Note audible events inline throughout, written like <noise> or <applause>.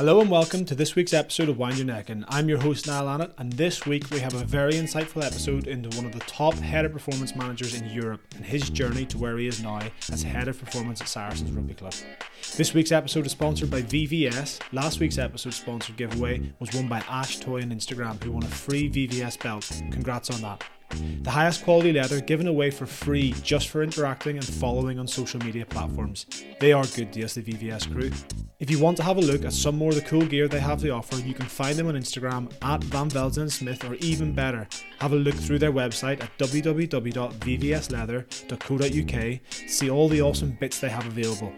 Hello and welcome to this week's episode of Wind Your Neck, and I'm your host Niall Annett. And this week we have a very insightful episode into one of the top head of performance managers in Europe and his journey to where he is now as head of performance at Saracens Rugby Club. This week's episode is sponsored by VVS. Last week's episode sponsored giveaway was won by Ash Toy on Instagram, who won a free VVS belt. Congrats on that. The highest quality leather given away for free just for interacting and following on social media platforms. They are good deals, the VVS crew. If you want to have a look at some more of the cool gear they have to offer, you can find them on Instagram at Van Velzen Smith, or even better, have a look through their website at www.vvsleather.co.uk. See all the awesome bits they have available.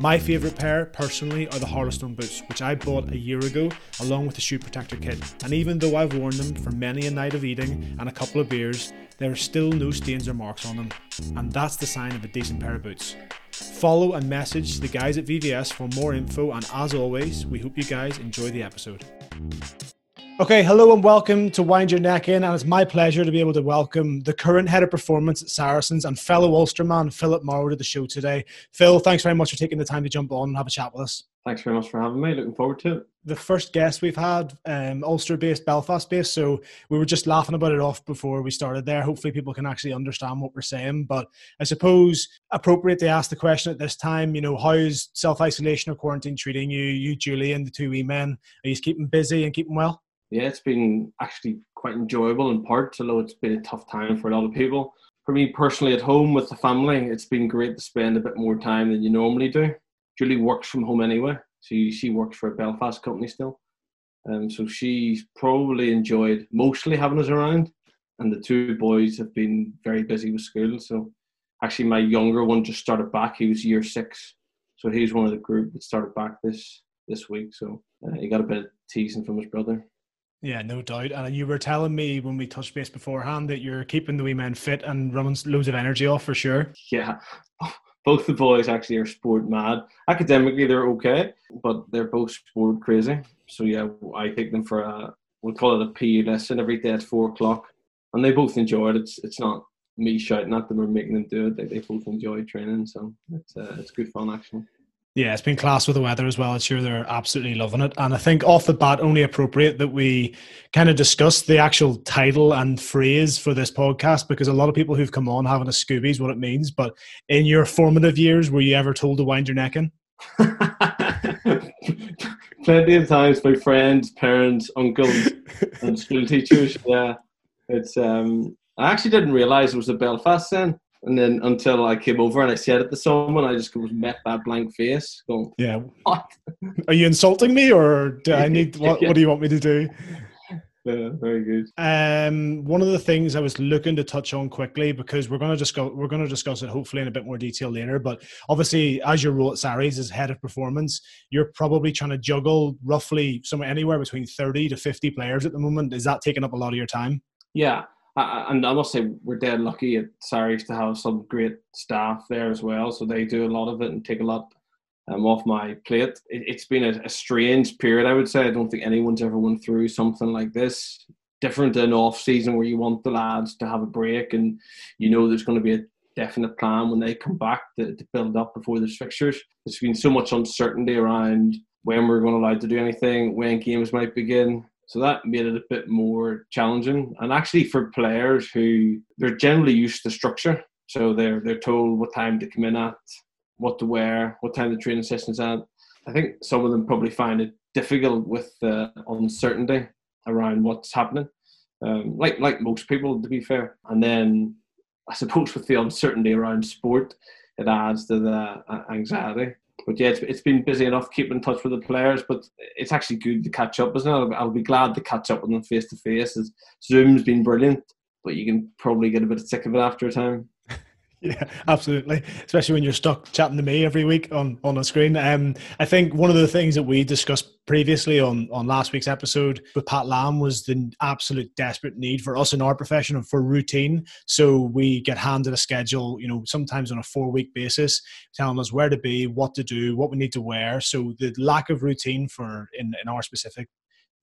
My favourite pair, personally, are the Harlestone boots, which I bought a year ago along with the shoe protector kit. And even though I've worn them for many a night of eating and a couple of beers, there are still no stains or marks on them. And that's the sign of a decent pair of boots. Follow and message the guys at VVS for more info, and as always, we hope you guys enjoy the episode. Okay, hello and welcome to Wind Your Neck In, and it's my pleasure to be able to welcome the current head of performance at Saracens and fellow Ulsterman, Philip Morrow, to the show today. Phil, thanks very much for taking the time to jump on and have a chat with us. Thanks very much for having me. Looking forward to it. The first guest we've had, um, Ulster-based, Belfast-based, so we were just laughing about it off before we started there. Hopefully, people can actually understand what we're saying. But I suppose appropriate to ask the question at this time. You know, how's self-isolation or quarantine treating you? You, Julie, and the two wee men. Are you keeping busy and keeping well? Yeah, it's been actually quite enjoyable in parts, although it's been a tough time for a lot of people. For me personally, at home with the family, it's been great to spend a bit more time than you normally do. Julie works from home anyway. so she works for a Belfast company still, um, so she's probably enjoyed mostly having us around. And the two boys have been very busy with school. So actually, my younger one just started back. He was year six, so he's one of the group that started back this this week. So uh, he got a bit of teasing from his brother. Yeah, no doubt. And you were telling me when we touched base beforehand that you're keeping the wee men fit and running loads of energy off for sure. Yeah, <laughs> both the boys actually are sport mad. Academically, they're okay, but they're both sport crazy. So yeah, I take them for a we'll call it a PE lesson every day at four o'clock, and they both enjoy it. It's it's not me shouting at them or making them do it. They, they both enjoy training, so it's uh, it's good fun actually. Yeah, it's been class with the weather as well. It's sure they're absolutely loving it. And I think off the bat, only appropriate that we kind of discuss the actual title and phrase for this podcast because a lot of people who've come on having a Scoobies what it means. But in your formative years, were you ever told to wind your neck in? <laughs> Plenty of times by friends, parents, uncles, and school teachers. <laughs> Yeah, it's. um I actually didn't realize it was a Belfast then. And then until I came over and I said it to someone, I just was met that blank face, going, "Yeah, what? <laughs> Are you insulting me, or do I need? What, what do you want me to do?" <laughs> Yeah, very good. Um, one of the things I was looking to touch on quickly because we're going to discuss we're going to discuss it hopefully in a bit more detail later. But obviously, as your role at Sarries as head of performance, you're probably trying to juggle roughly somewhere anywhere between thirty to fifty players at the moment. Is that taking up a lot of your time? Yeah, and I must say we're dead lucky at Sarries to have some great staff there as well. So they do a lot of it and take a lot um, off my plate. It, has been a, a, strange period, I would say. I don't think anyone's ever went through something like this. Different than off season where you want the lads to have a break and you know there's going to be a definite plan when they come back to, to build up before the fixtures. There's been so much uncertainty around when we're going to allow to do anything, when games might begin. So that made it a bit more challenging. And actually, for players who they're generally used to structure, so they're they're told what time to come in at, what to wear, what time the training session's at. I think some of them probably find it difficult with the uncertainty around what's happening. Um, like like most people, to be fair. And then I suppose with the uncertainty around sport, it adds to the uh, anxiety but yeah, it's, it's been busy enough keeping in touch with the players. But it's actually good to catch up, isn't it? I'll, I'll be glad to catch up with them face to face. Zoom's been brilliant, but you can probably get a bit sick of it after a time. <laughs> Yeah, absolutely. Especially when you're stuck chatting to me every week on, on a screen. Um, I think one of the things that we discussed previously on, on last week's episode with Pat Lam was the absolute desperate need for us in our profession for routine. So we get handed a schedule, you know, sometimes on a four week basis, telling us where to be, what to do, what we need to wear. So the lack of routine for in, in our specific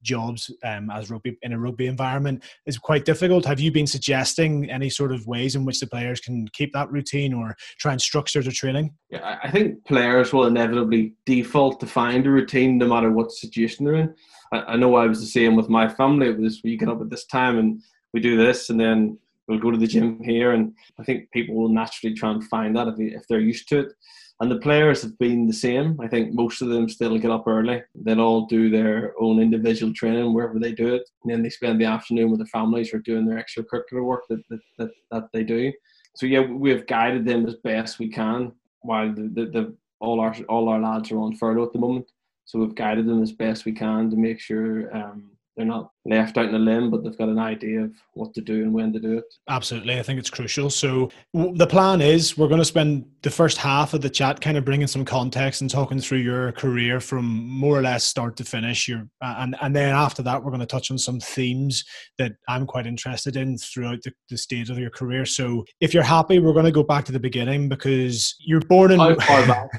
jobs um, as rugby in a rugby environment is quite difficult. Have you been suggesting any sort of ways in which the players can keep that routine or try and structure their training? Yeah, I think players will inevitably default to find a routine no matter what situation they're in. I, I know I was the same with my family. It was we get up at this time and we do this, and then we'll go to the gym here. And I think people will naturally try and find that if, if they're used to it. And the players have been the same. I think most of them still get up early. They'll all do their own individual training wherever they do it. And then they spend the afternoon with their families or doing their extracurricular work that, that, that, that they do. So yeah, we've guided them as best we can while the, the, the all our all our lads are on furlough at the moment. So we've guided them as best we can to make sure um, they're not left out in the limb, but they've got an idea of what to do and when to do it. Absolutely, I think it's crucial. So the plan is we're going to spend the first half of the chat kind of bringing some context and talking through your career from more or less start to finish. Your and and then after that, we're going to touch on some themes that I'm quite interested in throughout the, the stage of your career. So if you're happy, we're going to go back to the beginning because you're born in. How far <laughs> back?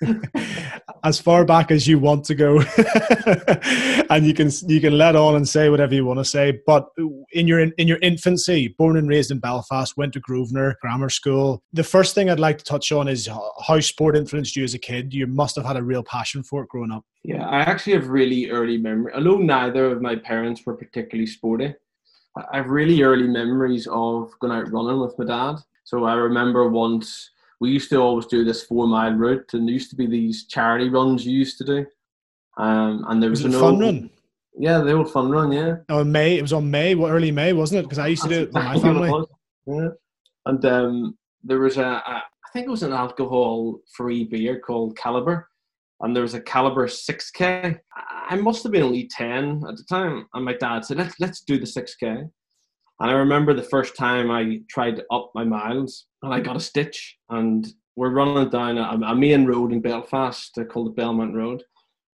<laughs> as far back as you want to go. <laughs> And you can you can let on and say whatever you want to say but in your in your infancy born and raised in belfast went to grosvenor grammar school the first thing i'd like to touch on is how sport influenced you as a kid. You must have had a real passion for it growing up. Yeah i actually have really early memory although neither of my parents were particularly sporty i have really early memories of going out running with my dad. So i remember once we used to always do this four mile route, and there used to be these charity runs you used to do. Um, and there was, was an fun run. Yeah, the old fun run. Yeah. Oh, May. It was on May. What early May wasn't it? Because I used to do it with my <laughs> family. Yeah. And um, there was a, a, I think it was an alcohol-free beer called Kaliber, and there was a Kaliber 6K. I must have been only ten at the time, and my dad said, "Let's let's do the 6K." And I remember the first time I tried to up my miles and I got a stitch. And we're running down a, a main road in Belfast called the Belmont Road.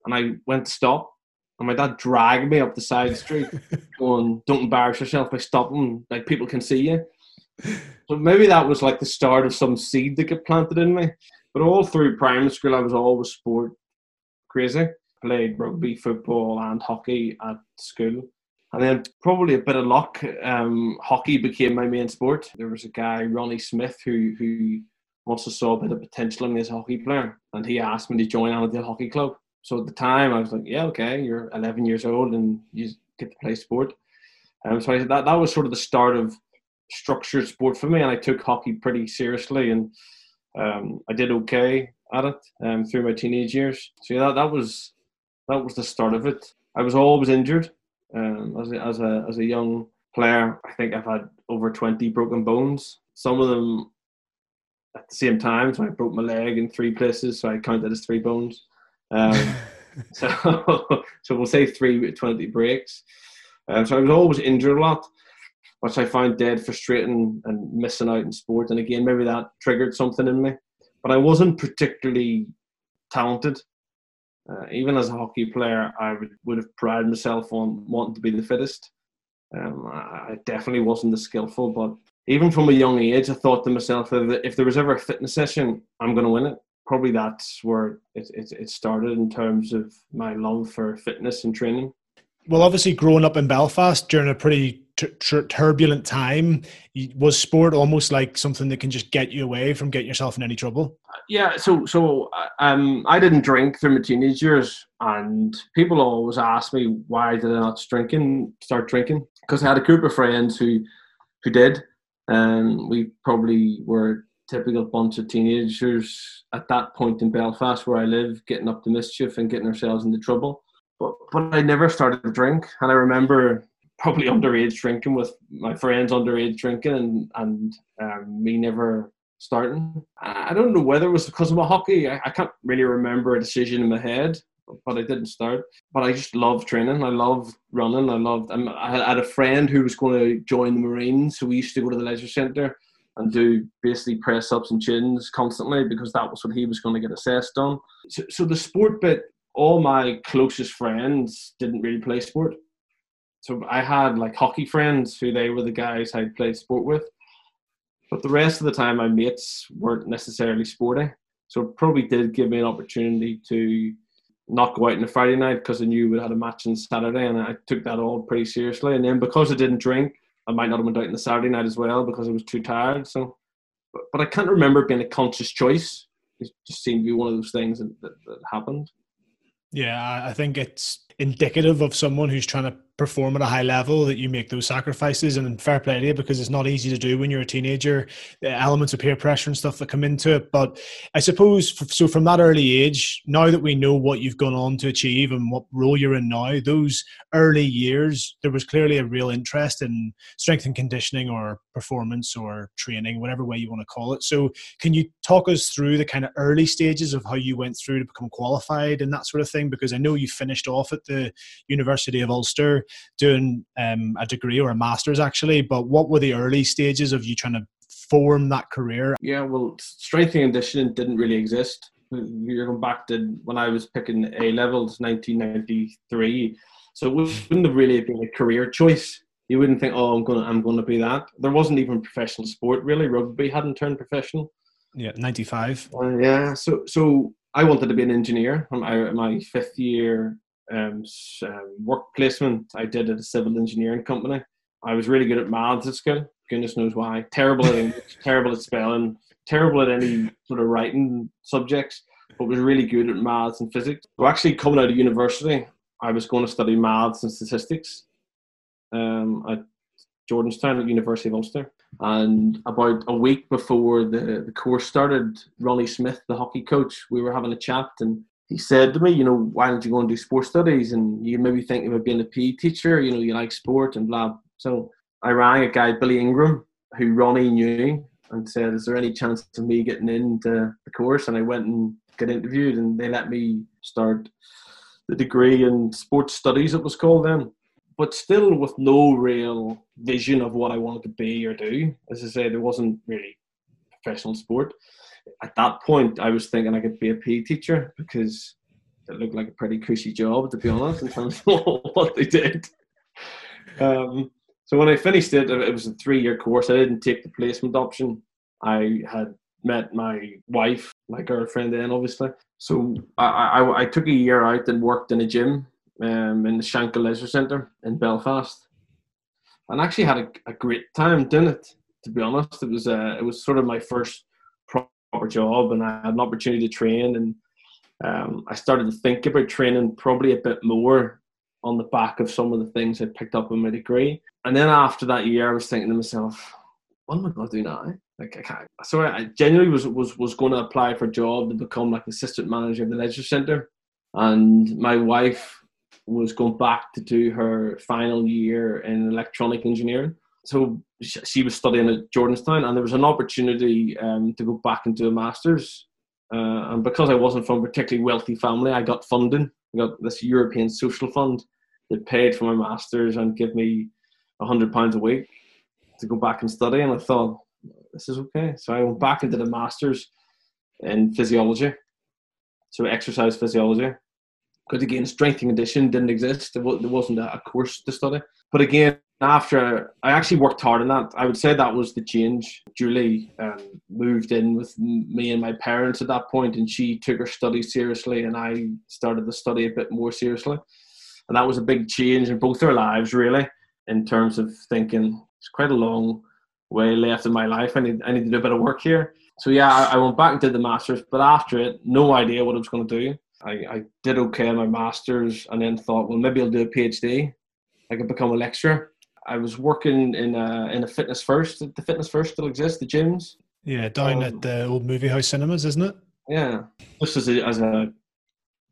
And I went to stop. And my dad dragged me up the side street, <laughs> going, Don't embarrass yourself by stopping. Like people can see you. So maybe that was like the start of some seed that got planted in me. But all through primary school, I was always sport crazy. Played rugby, football, and hockey at school. And then probably a bit of luck, um, hockey became my main sport. There was a guy, Ronnie Smith, who who also saw a bit of potential in me as a hockey player, and he asked me to join Annandale Hockey Club. So at the time, I was like, "Yeah, okay, you're 11 years old and you get to play sport." Um, so I, that that was sort of the start of structured sport for me, and I took hockey pretty seriously, and um, I did okay at it um, through my teenage years. So yeah, that, that was that was the start of it. I was always injured. Um, as, a, as, a, as a young player, I think I've had over 20 broken bones. Some of them at the same time. So I broke my leg in three places, so I counted as three bones. Um, <laughs> so, <laughs> so we'll say three 20 breaks. Um, so I was always injured a lot, which I found dead frustrating and missing out in sport. And again, maybe that triggered something in me. But I wasn't particularly talented. Uh, even as a hockey player, I would, would have prided myself on wanting to be the fittest. Um, I definitely wasn't as skillful, but even from a young age, I thought to myself that if there was ever a fitness session, I'm going to win it. Probably that's where it, it, it started in terms of my love for fitness and training. Well, obviously, growing up in Belfast during a pretty turbulent time, was sport almost like something that can just get you away from getting yourself in any trouble? Yeah, so so um, I didn't drink through my teenage years, and people always ask me why did I not drinking, start drinking? Because I had a group of friends who who did, and we probably were typical bunch of teenagers at that point in Belfast where I live, getting up to mischief and getting ourselves into trouble but but I never started to drink, and I remember probably <laughs> underage drinking with my friends underage drinking, and and um, me never starting. I don't know whether it was because of my hockey. I, I can't really remember a decision in my head, but I didn't start. But I just loved training. I loved running. I loved. I had a friend who was going to join the Marines, so we used to go to the leisure centre and do basically press ups and chins constantly because that was what he was going to get assessed on. So, so the sport bit all my closest friends didn't really play sport. So I had like hockey friends who they were the guys I'd sport with. But the rest of the time, my mates weren't necessarily sporty. So it probably did give me an opportunity to not go out on a Friday night because I knew we had a match on Saturday, and I took that all pretty seriously. And then because I didn't drink, I might not have went out on the Saturday night as well because I was too tired. So, but, but I can't remember it being a conscious choice. It just seemed to be one of those things that, that, that happened. Yeah, I think it's indicative of someone who's trying to perform at a high level that you make those sacrifices and fair play to you because it's not easy to do when you're a teenager. The elements of peer pressure and stuff that come into it. But i suppose so from that early age now that we know what you've gone on to achieve and what role you're in now those early years there was clearly a real interest in strength and conditioning or performance or training whatever way you want to call it. So can you talk us through the kind of early stages of how you went through to become qualified and that sort of thing? Because i know you finished off at the university of ulster doing um, a degree or a master's actually. But what were the early stages of you trying to form that career? Yeah, well, strength and conditioning didn't really exist. You're going back to when I was picking A levels, 1993. So it wouldn't have really been a career choice. You wouldn't think, oh, I'm gonna, I'm gonna be that. There wasn't even professional sport really. Rugby hadn't turned professional. Yeah, 95. Uh, yeah, so so I wanted to be an engineer. My, my fifth year um, um, work placement I did at a civil engineering company. I was really good at maths at school. Goodness knows why. Terrible at English, <laughs> terrible at spelling, terrible at any sort of writing subjects, but was really good at maths and physics. So actually, coming out of university, I was going to study maths and statistics um, at Jordanstown at University of Ulster. And about a week before the, the course started, Ronnie Smith, the hockey coach, we were having a chat and he said to me, you know, why don't you go and do sports studies? And you maybe think about being a PE teacher, you know, you like sport and blah. So I rang a guy, Billy Ingram, who Ronnie knew, and said, is there any chance of me getting into the course? And I went and got interviewed, and they let me start the degree in sports studies, it was called then. But still with no real vision of what I wanted to be or do. As I say, there wasn't really professional sport at that point, I was thinking I could be a PE teacher because it looked like a pretty cushy job, to be honest, in terms of <laughs> what they did. Um, so when I finished it, it was a three-year course. I didn't take the placement option. I had met my wife, my girlfriend, then obviously. So I, I, I took a year out and worked in a gym um, in the Shankill Leisure Centre in Belfast, and actually had a, a great time doing it. To be honest, it was uh, it was sort of my first proper job and I had an opportunity to train and um, I started to think about training probably a bit more on the back of some of the things I picked up in my degree. And then after that year, I was thinking to myself, what am I going to do now? Like, I can't. So I genuinely was, was, was going to apply for a job to become like assistant manager of the leisure centre. And my wife was going back to do her final year in electronic engineering so she was studying at Jordanstown, and there was an opportunity um, to go back and do a master's. Uh, and because I wasn't from a particularly wealthy family, I got funding. I got this European Social Fund that paid for my master's and give me hundred pounds a week to go back and study. And I thought, this is okay. So I went back into the master's in physiology, so exercise physiology. Because again, strength and condition didn't exist. There wasn't a course to study. But again, after I actually worked hard on that. I would say that was the change. Julie um, moved in with me and my parents at that point, and she took her study seriously, and I started to study a bit more seriously. And that was a big change in both our lives, really, in terms of thinking it's quite a long way left in my life. I need I need to do a bit of work here. So yeah, I, I went back and did the masters, but after it, no idea what I was going to do. I, I did okay in my masters, and then thought, well, maybe I'll do a PhD. I could become a lecturer I was working in a in a fitness first. The fitness first still exists. The gyms. Yeah, down um, at the old movie house cinemas, isn't it? Yeah, just as a, as a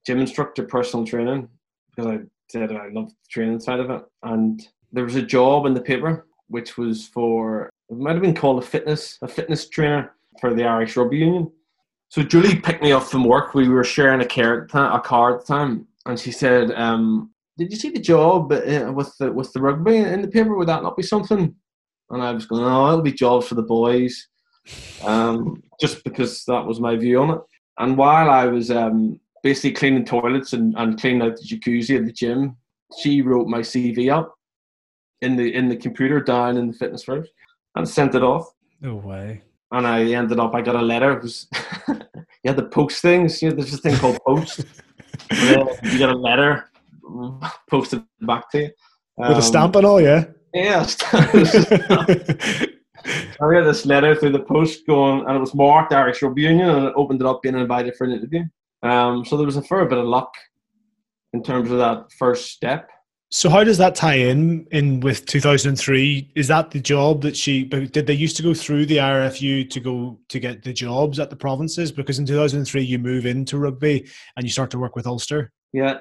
gym instructor, personal training, because I said I loved the training side of it. And there was a job in the paper which was for it might have been called a fitness a fitness trainer for the Irish Rugby Union. So Julie picked me up from work. We were sharing a car, a car at the time, and she said, um, did you see the job uh, with the with the rugby in the paper? Would that not be something? And I was going, oh, it'll be jobs for the boys, um, just because that was my view on it. And while I was um, basically cleaning toilets and, and cleaning out the jacuzzi at the gym, she wrote my CV up in the in the computer down in the fitness room and sent it off. No way. And I ended up, I got a letter. It was <laughs> you had the post things. You know, there's this thing called post. <laughs> you get a letter <laughs> posted back to you. Um, With a stamp and all, yeah? Yeah. <laughs> I got this letter through the post going, and it was marked Irish Rugby Union, and it opened it up being invited for an interview. Um, so there was a fair bit of luck in terms of that first step. So how does that tie in in with 2003? Is that the job that she did? They used to go through the RFU to go to get the jobs at the provinces because in 2003 you move into rugby and you start to work with Ulster. Yeah.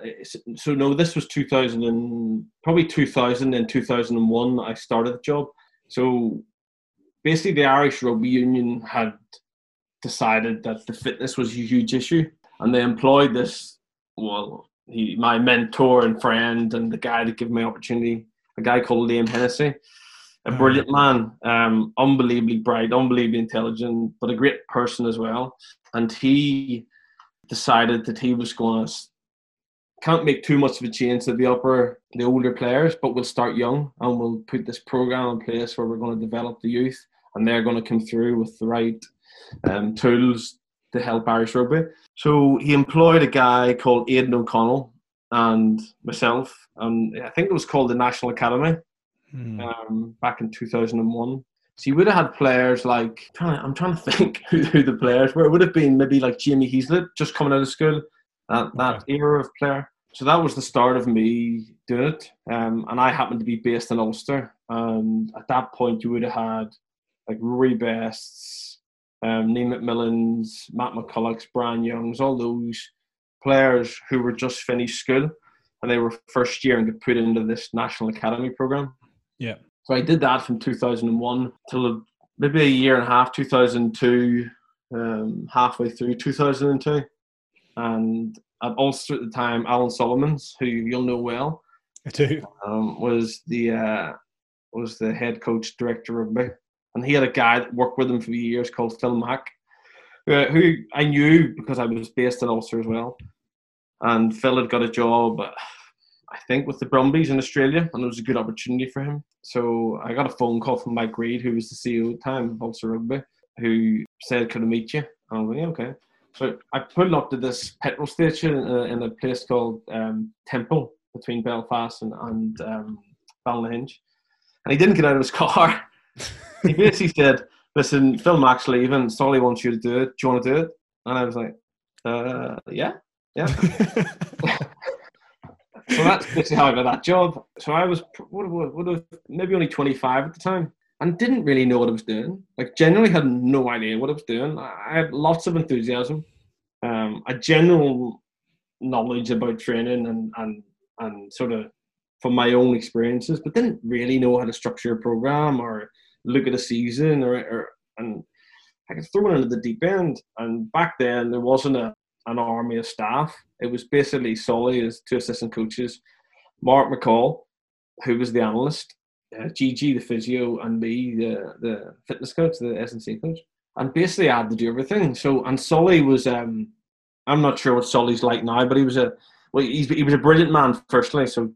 So no, this was 2000 and probably 2000 and 2001. I started the job. So basically, the Irish Rugby Union had decided that the fitness was a huge issue, and they employed this well he, my mentor and friend and the guy that gave me opportunity, a guy called Liam Hennessy, a brilliant man, um, unbelievably bright, unbelievably intelligent, but a great person as well. And he decided that he was going to can't make too much of a change to the upper, the older players, but we'll start young and we'll put this program in place where we're going to develop the youth and they're going to come through with the right um, tools to help Irish rugby. So he employed a guy called Aidan O'Connell and myself, and I think it was called the National Academy hmm. um, back in 2001. So you would have had players like I'm trying to think <laughs> who, who, the players were. It would have been maybe like Jamie Heaslip just coming out of school, that that okay. era of player. So that was the start of me doing it. Um, and I happened to be based in Ulster, and at that point you would have had like Rory Bests, um, Neil McMillan's, Matt McCullough's, Brian Young's, all those players who were just finished school and they were first year and got put into this National Academy program. Yeah. So I did that from 2001 till maybe a year and a half, 2002, um, halfway through 2002. And at Ulster at the time, Alan Solomons, who you'll know well, I do, um, was the uh, was the head coach director of rugby and he had a guy that worked with him for years called Phil Mack, who, who I knew because I was based in Ulster as well. And Phil had got a job, I think, with the Brumbies in Australia, and it was a good opportunity for him. So I got a phone call from Mike Reid, who was the CEO at the time of Ulster Rugby, who said, Could I meet you? And I was like, yeah, okay. So I pulled up to this petrol station in a, in a place called um, Temple between Belfast and, and um. And he didn't get out of his <laughs> car he basically said, "Listen, Phil Mack's leaving. Solly wants you to do it. Do you want to do it?" And I was like, uh, "Yeah, yeah." <laughs> so that's basically how I got that job. So I was what, what, what, maybe only 25 at the time and didn't really know what I was doing. Like, generally had no idea what I was doing. I had lots of enthusiasm, um, a general knowledge about training and, and, and sort of from my own experiences, but didn't really know how to structure a program or look at a season or, or and I got thrown into the deep end. And back then there wasn't a, an army of staff. It was basically Solly as two assistant coaches, Mark McCall, who was the analyst, uh, Gigi the physio, and me the the fitness coach, the S and C coach. And basically I had to do everything. So and Solly was um I'm not sure what Solly's like now, but he was a well he's, he was a brilliant man firstly. So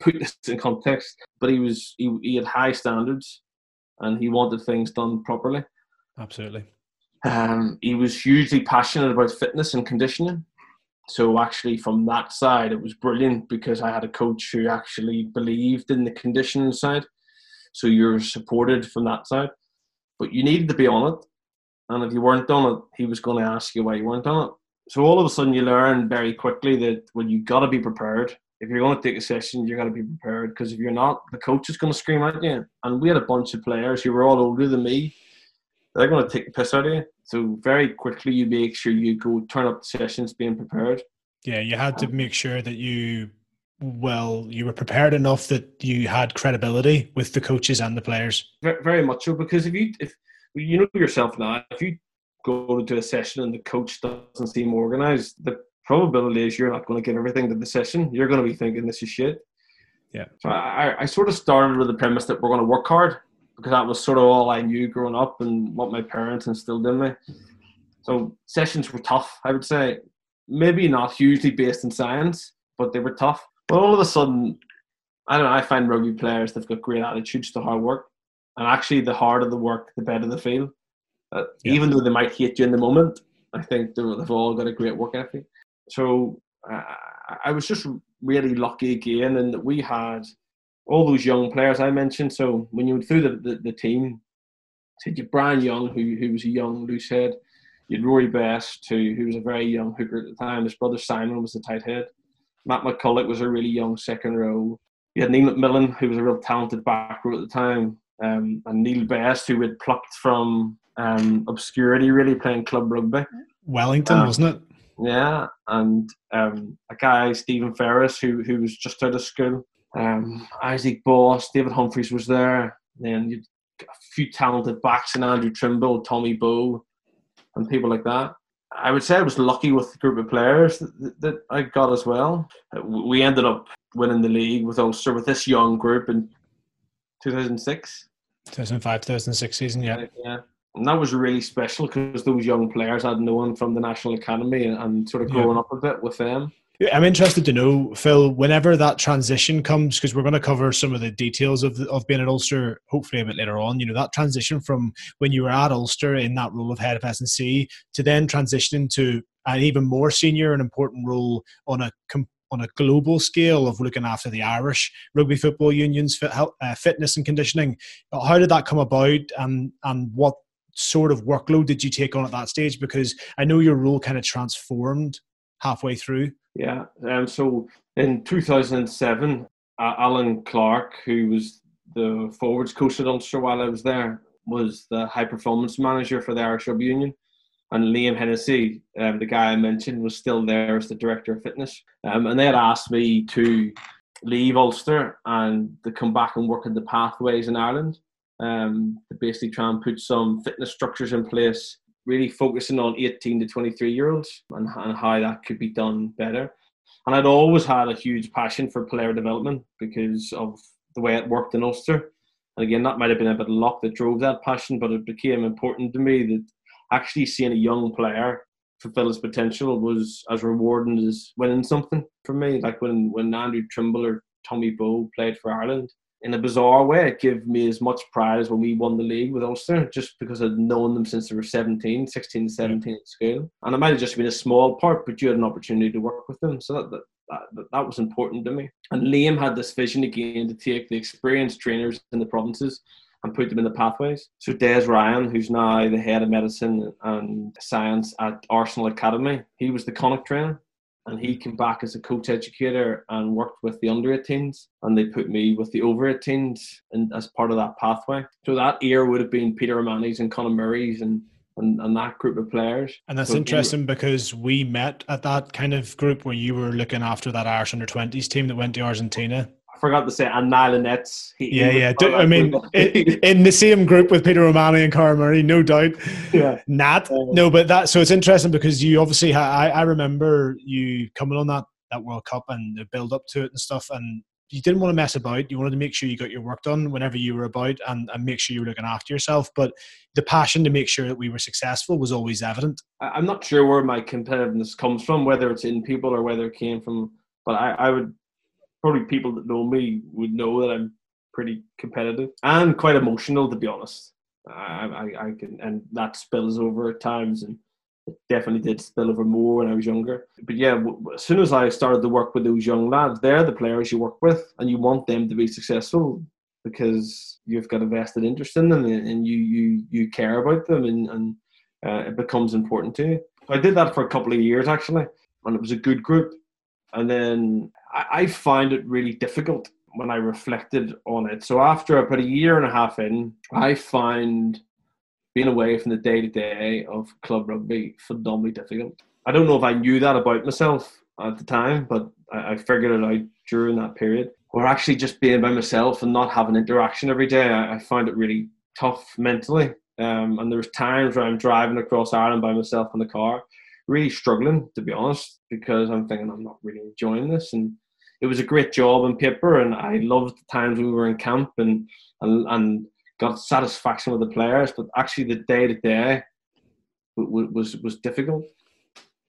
put this in context, but he was he, he had high standards and he wanted things done properly. Absolutely. Um, he was hugely passionate about fitness and conditioning. So actually, from that side, it was brilliant because I had a coach who actually believed in the conditioning side. So you're supported from that side, but you needed to be on it. And if you weren't on it, he was going to ask you why you weren't on it. So all of a sudden, you learn very quickly that when you've got to be prepared, if you're going to take a session, you're going to be prepared because if you're not, the coach is going to scream at you. And we had a bunch of players who were all older than me. They're going to take the piss out of you. So very quickly, you make sure you go turn up the sessions being prepared. Yeah, you had to um, make sure that you, well, you were prepared enough that you had credibility with the coaches and the players. Very much so, because if you if you know yourself now, if you go to do a session and the coach doesn't seem organized, the probability is you're not going to get everything to the session. You're going to be thinking this is shit. Yeah. So I, I sort of started with the premise that we're going to work hard because that was sort of all I knew growing up and what my parents instilled in me. So sessions were tough, I would say. Maybe not hugely based in science, but they were tough. But all of a sudden, I don't know, I find rugby players that have got great attitudes to hard work. And actually, the harder the work, the better the feel. Uh, yeah. Even though they might hate you in the moment, I think they've all got a great work ethic. So uh, I was just really lucky again, and that we had all those young players I mentioned. So when you went through the, the, the team, said you Brian Young, who who was a young loose head. You had Rory Best, who who was a very young hooker at the time. His brother Simon was the tight head. Matt McCullough was a really young second row. You had Neil McMillan, who was a real talented back row at the time, um, and Neil Best, who had plucked from um, obscurity, really playing club rugby. Wellington, um, wasn't it? Yeah, and um, a guy Stephen Ferris, who who was just out of school. Um, Isaac Boss, David Humphreys was there. Then a few talented backs in Andrew Trimble, Tommy Bowe, and people like that. I would say I was lucky with the group of players that, that I got as well. We ended up winning the league with Ulster with this young group in 2006. 2005, 2006 season, yeah. Yeah. And that was really special because those young players I'd known from the National Academy and, and sort of growing yeah. up a bit with them. I'm interested to know, Phil, whenever that transition comes, because we're going to cover some of the details of, of being at Ulster, hopefully a bit later on. You know, that transition from when you were at Ulster in that role of head of S&C to then transitioning to an even more senior and important role on a on a global scale of looking after the Irish Rugby Football Union's fit, uh, fitness and conditioning. How did that come about, and and what sort of workload did you take on at that stage? Because I know your role kind of transformed halfway through. Yeah. Um, so in 2007, uh, Allen Clarke, who was the forwards coach at Ulster while I was there, was the high performance manager for the Irish Rugby Union. And Liam Hennessy, um, the guy I mentioned, was still there as the director of fitness. Um, and they had asked me to leave Ulster and to come back and work in the pathways in Ireland um, to basically try and put some fitness structures in place really focusing on 18 to 23 year olds and, and how that could be done better. And I'd always had a huge passion for player development because of the way it worked in Ulster. And again, that might have been a bit of luck that drove that passion, but it became important to me that actually seeing a young player fulfill his potential was as rewarding as winning something for me. Like when, when Andrew Trimble or Tommy Bowe played for Ireland, in a bizarre way, it gave me as much pride as when we won the league with Ulster, just because I'd known them since they were 17, 16, 17 at school. And it might have just been a small part, but you had an opportunity to work with them. So that, that, that, that was important to me. And Liam had this vision again to take the experienced trainers in the provinces and put them in the pathways. So Des Ryan, who's now the head of medicine and science at Arsenal Academy, he was the Connacht trainer and he came back as a coach educator and worked with the under 18s and they put me with the over 18s and as part of that pathway. So that year would have been peter O'Mahony's and Conor Murray's and, and and that group of players. And that's so interesting because we met at that kind of group where you were looking after that Irish under 20s team that went to Argentina forgot to say, and Niall Nets. He, yeah, he yeah. Do, I mean, in, the same group with Peter O'Mahony and Conor Murray, no doubt. Yeah. Nat. Um, no, but that, so it's interesting because you obviously, I, I remember you coming on that, that World Cup and the build up to it and stuff. And you didn't want to mess about. You wanted to make sure you got your work done whenever you were about and, and make sure you were looking after yourself. But the passion to make sure that we were successful was always evident. I'm not sure where my competitiveness comes from, whether it's in people or whether it came from, but I, I would probably people that know me would know that I'm pretty competitive and quite emotional, to be honest. I, I, I can, and that spills over at times, and it definitely did spill over more when I was younger. But yeah, as soon as I started to work with those young lads, they're the players you work with, and you want them to be successful because you've got a vested interest in them, and you you you care about them, and and uh, it becomes important to you. I did that for a couple of years actually, and it was a good group. And then I, I find it really difficult when I reflected on it. So after about a year and a half in, I find being away from the day to day of club rugby phenomenally difficult. I don't know if I knew that about myself at the time, but I, I figured it out during that period. Or actually just being by myself and not having interaction every day, I, I find it really tough mentally. Um, and there's times where I'm driving across Ireland by myself in the car really struggling to be honest because I'm thinking I'm not really enjoying this. And it was a great job on paper and I loved the times we were in camp and and, and got satisfaction with the players. But actually the day to day was was difficult.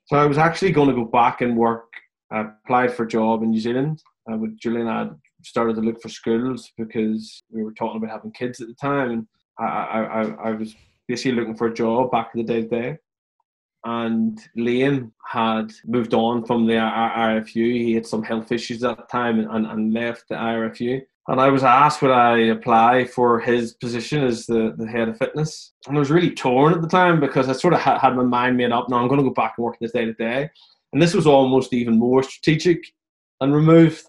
So I was actually going to go back and work I applied for a job in New Zealand uh, with Julian. I started to look for schools because we were talking about having kids at the time. And I, I, I, I was basically looking for a job back in the day to day and Liam had moved on from the RFU. He had some health issues at the time and, and left the RFU. And I was asked would I apply for his position as the, the head of fitness. And I was really torn at the time because I sort of had, had my mind made up. Now I'm going to go back and work this day to day. And this was almost even more strategic and removed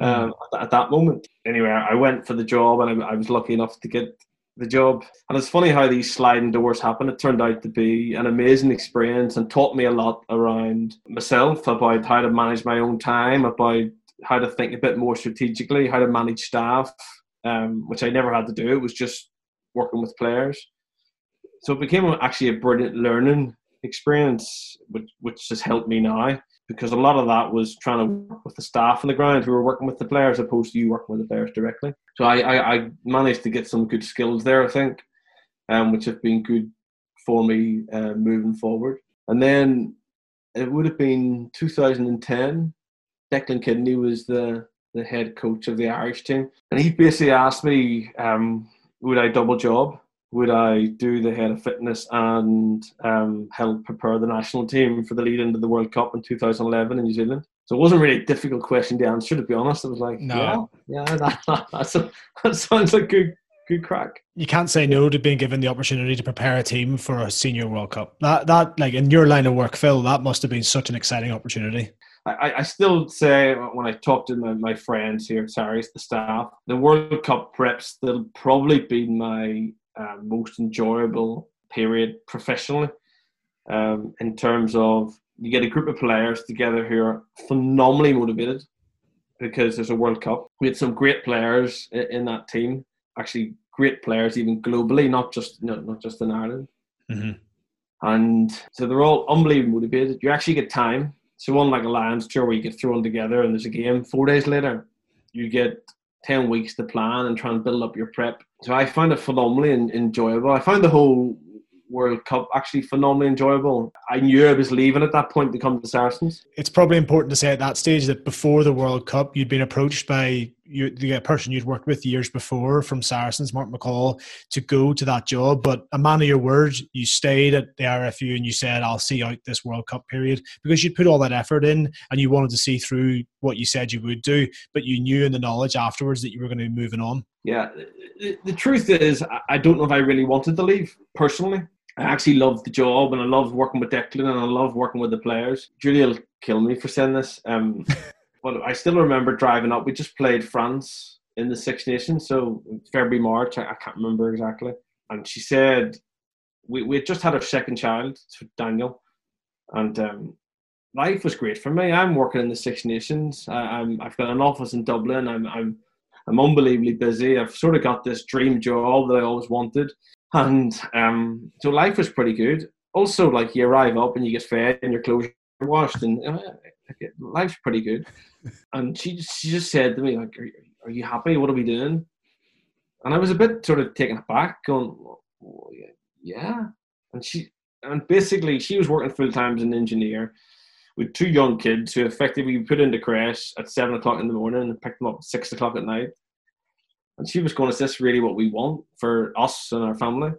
um, at, that moment. Anyway, I went for the job and I, I was lucky enough to get the job. And it's funny how these sliding doors happen. It turned out to be an amazing experience and taught me a lot around myself, about how to manage my own time, about how to think a bit more strategically, how to manage staff, um, which I never had to do. It was just working with players. So it became actually a brilliant learning experience, which, which has helped me now because a lot of that was trying to work with the staff on the ground who were working with the players opposed to you working with the players directly. So I, I, I managed to get some good skills there, I think, um, which have been good for me uh, moving forward. And then it would have been 2010. Declan Kidney was the, the head coach of the Irish team. And he basically asked me, um, would I double job? Would I do the head of fitness and um, help prepare the national team for the lead into the World Cup in 2011 in New Zealand? So it wasn't really a difficult question to answer, to be honest. It was like, no. yeah, yeah, <laughs> that, that's a, <laughs> that sounds like good, good crack. You can't say no to being given the opportunity to prepare a team for a senior World Cup. That, that, like in your line of work, Phil, that must have been such an exciting opportunity. I, I still say when I talk to my, my friends here, sorry, the staff, the World Cup preps, they'll probably be my uh, most enjoyable period professionally um, in terms of you get a group of players together who are phenomenally motivated because there's a World Cup. We had some great players in, in that team, actually great players even globally, not just you know, not just in Ireland. Mm-hmm. And so they're all unbelievably motivated. You actually get time. So unlike a Lions tour where you get thrown together and there's a game, four days later, you get 10 weeks to plan and try and build up your prep. So I found it phenomenally enjoyable. I found the whole World Cup actually phenomenally enjoyable. I knew I was leaving at that point to come to Saracens. It's probably important to say at that stage that before the World Cup, you'd been approached by you, the person you'd worked with years before from Saracens, Mark McCall, to go to that job. But a man of your word, you stayed at the RFU and you said, I'll see out this World Cup period because you'd put all that effort in and you wanted to see through what you said you would do, but you knew in the knowledge afterwards that you were going to be moving on. Yeah, the, the truth is, I don't know if I really wanted to leave personally. I actually loved the job and I loved working with Declan and I loved working with the players. Julia will kill me for saying this. Um, <laughs> but I still remember driving up. We just played France in the Six Nations, so February, March, I, I can't remember exactly. And she said, we, we just had our second child, Daniel, and um, life was great for me. I'm working in the Six Nations. I, am I've got an office in Dublin. I'm, I'm, I'm unbelievably busy. I've sort of got this dream job that I always wanted. And um, so life was pretty good. Also, like you arrive up and you get fed and your clothes washed, and uh, life's pretty good. and she she just said to me like, are, "Are you happy? What are we doing?" And I was a bit sort of taken aback, going, "Yeah." And she and basically she was working full time as an engineer with two young kids who effectively put into crash at seven o'clock in the morning and picked them up at six o'clock at night. And she was going, Is this really what we want for us and our family?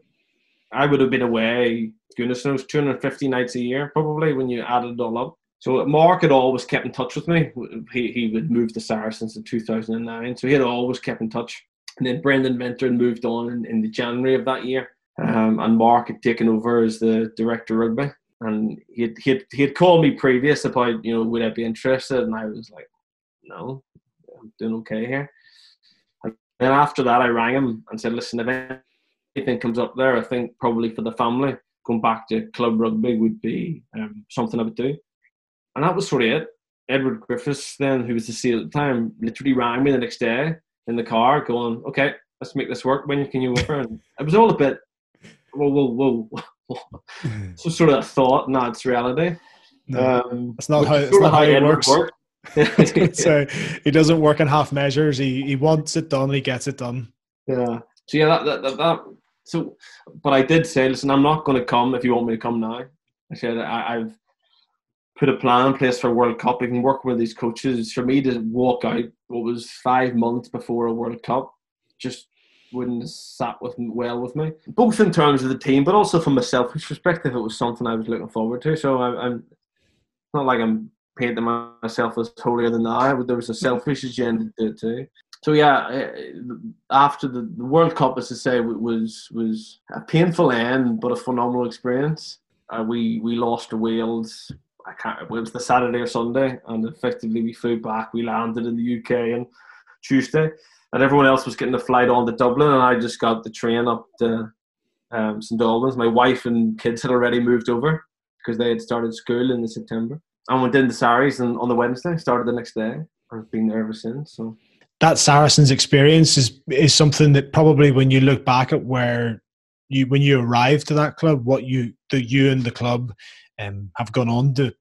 I would have been away, goodness knows, 250 nights a year probably when you added it all up. So Mark had always kept in touch with me. He, he would move to Saracens in 2009. So he had always kept in touch. And then Brendan Venter moved on in, in the January of that year. Um, and Mark had taken over as the director of rugby. And he had, he, had, he had called me previous about, you know, would I be interested? And I was like, no, I'm doing okay here. And then after that, I rang him and said, listen, if anything comes up there, I think probably for the family, going back to club rugby would be um, something I would do. And that was sort of it. Edward Griffiths, then, who was the CEO at the time, literally rang me the next day in the car, going, okay, let's make this work. When can you offer? And it was all a bit, whoa, whoa, whoa. <laughs> so sort of a thought, not it's reality. No, um, that's not how, it's not how, how it works. Worked. <laughs> so <laughs> he doesn't work in half measures. He he wants it done. He gets it done. Yeah. So yeah, that, that, that, that so, but I did say, listen, I'm not going to come if you want me to come now. I said I, have put a plan in place for World Cup. I can work with these coaches. For me to walk out what was five months before a World Cup just wouldn't have sat with well with me. Both in terms of the team, but also from a selfish perspective, it was something I was looking forward to. So I, am not like I'm painting myself as holier than thou. There was a selfish agenda to it too. So yeah, eh, after the, the World Cup, as I say, was was a painful end, but a phenomenal experience. Uh, we we lost to Wales. I can't. remember It was the Saturday or Sunday, and effectively we flew back. We landed in the UK on Tuesday, and everyone else was getting the flight on to Dublin, and I just got the train up to um, St Albans. My wife and kids had already moved over because they had started school in the September. And went into Sarries and on the Wednesday, started the next day. I've been there ever since. So that Saracens experience is is something that probably when you look back at where you when you arrived to that club, what you the you and the club um, have gone on to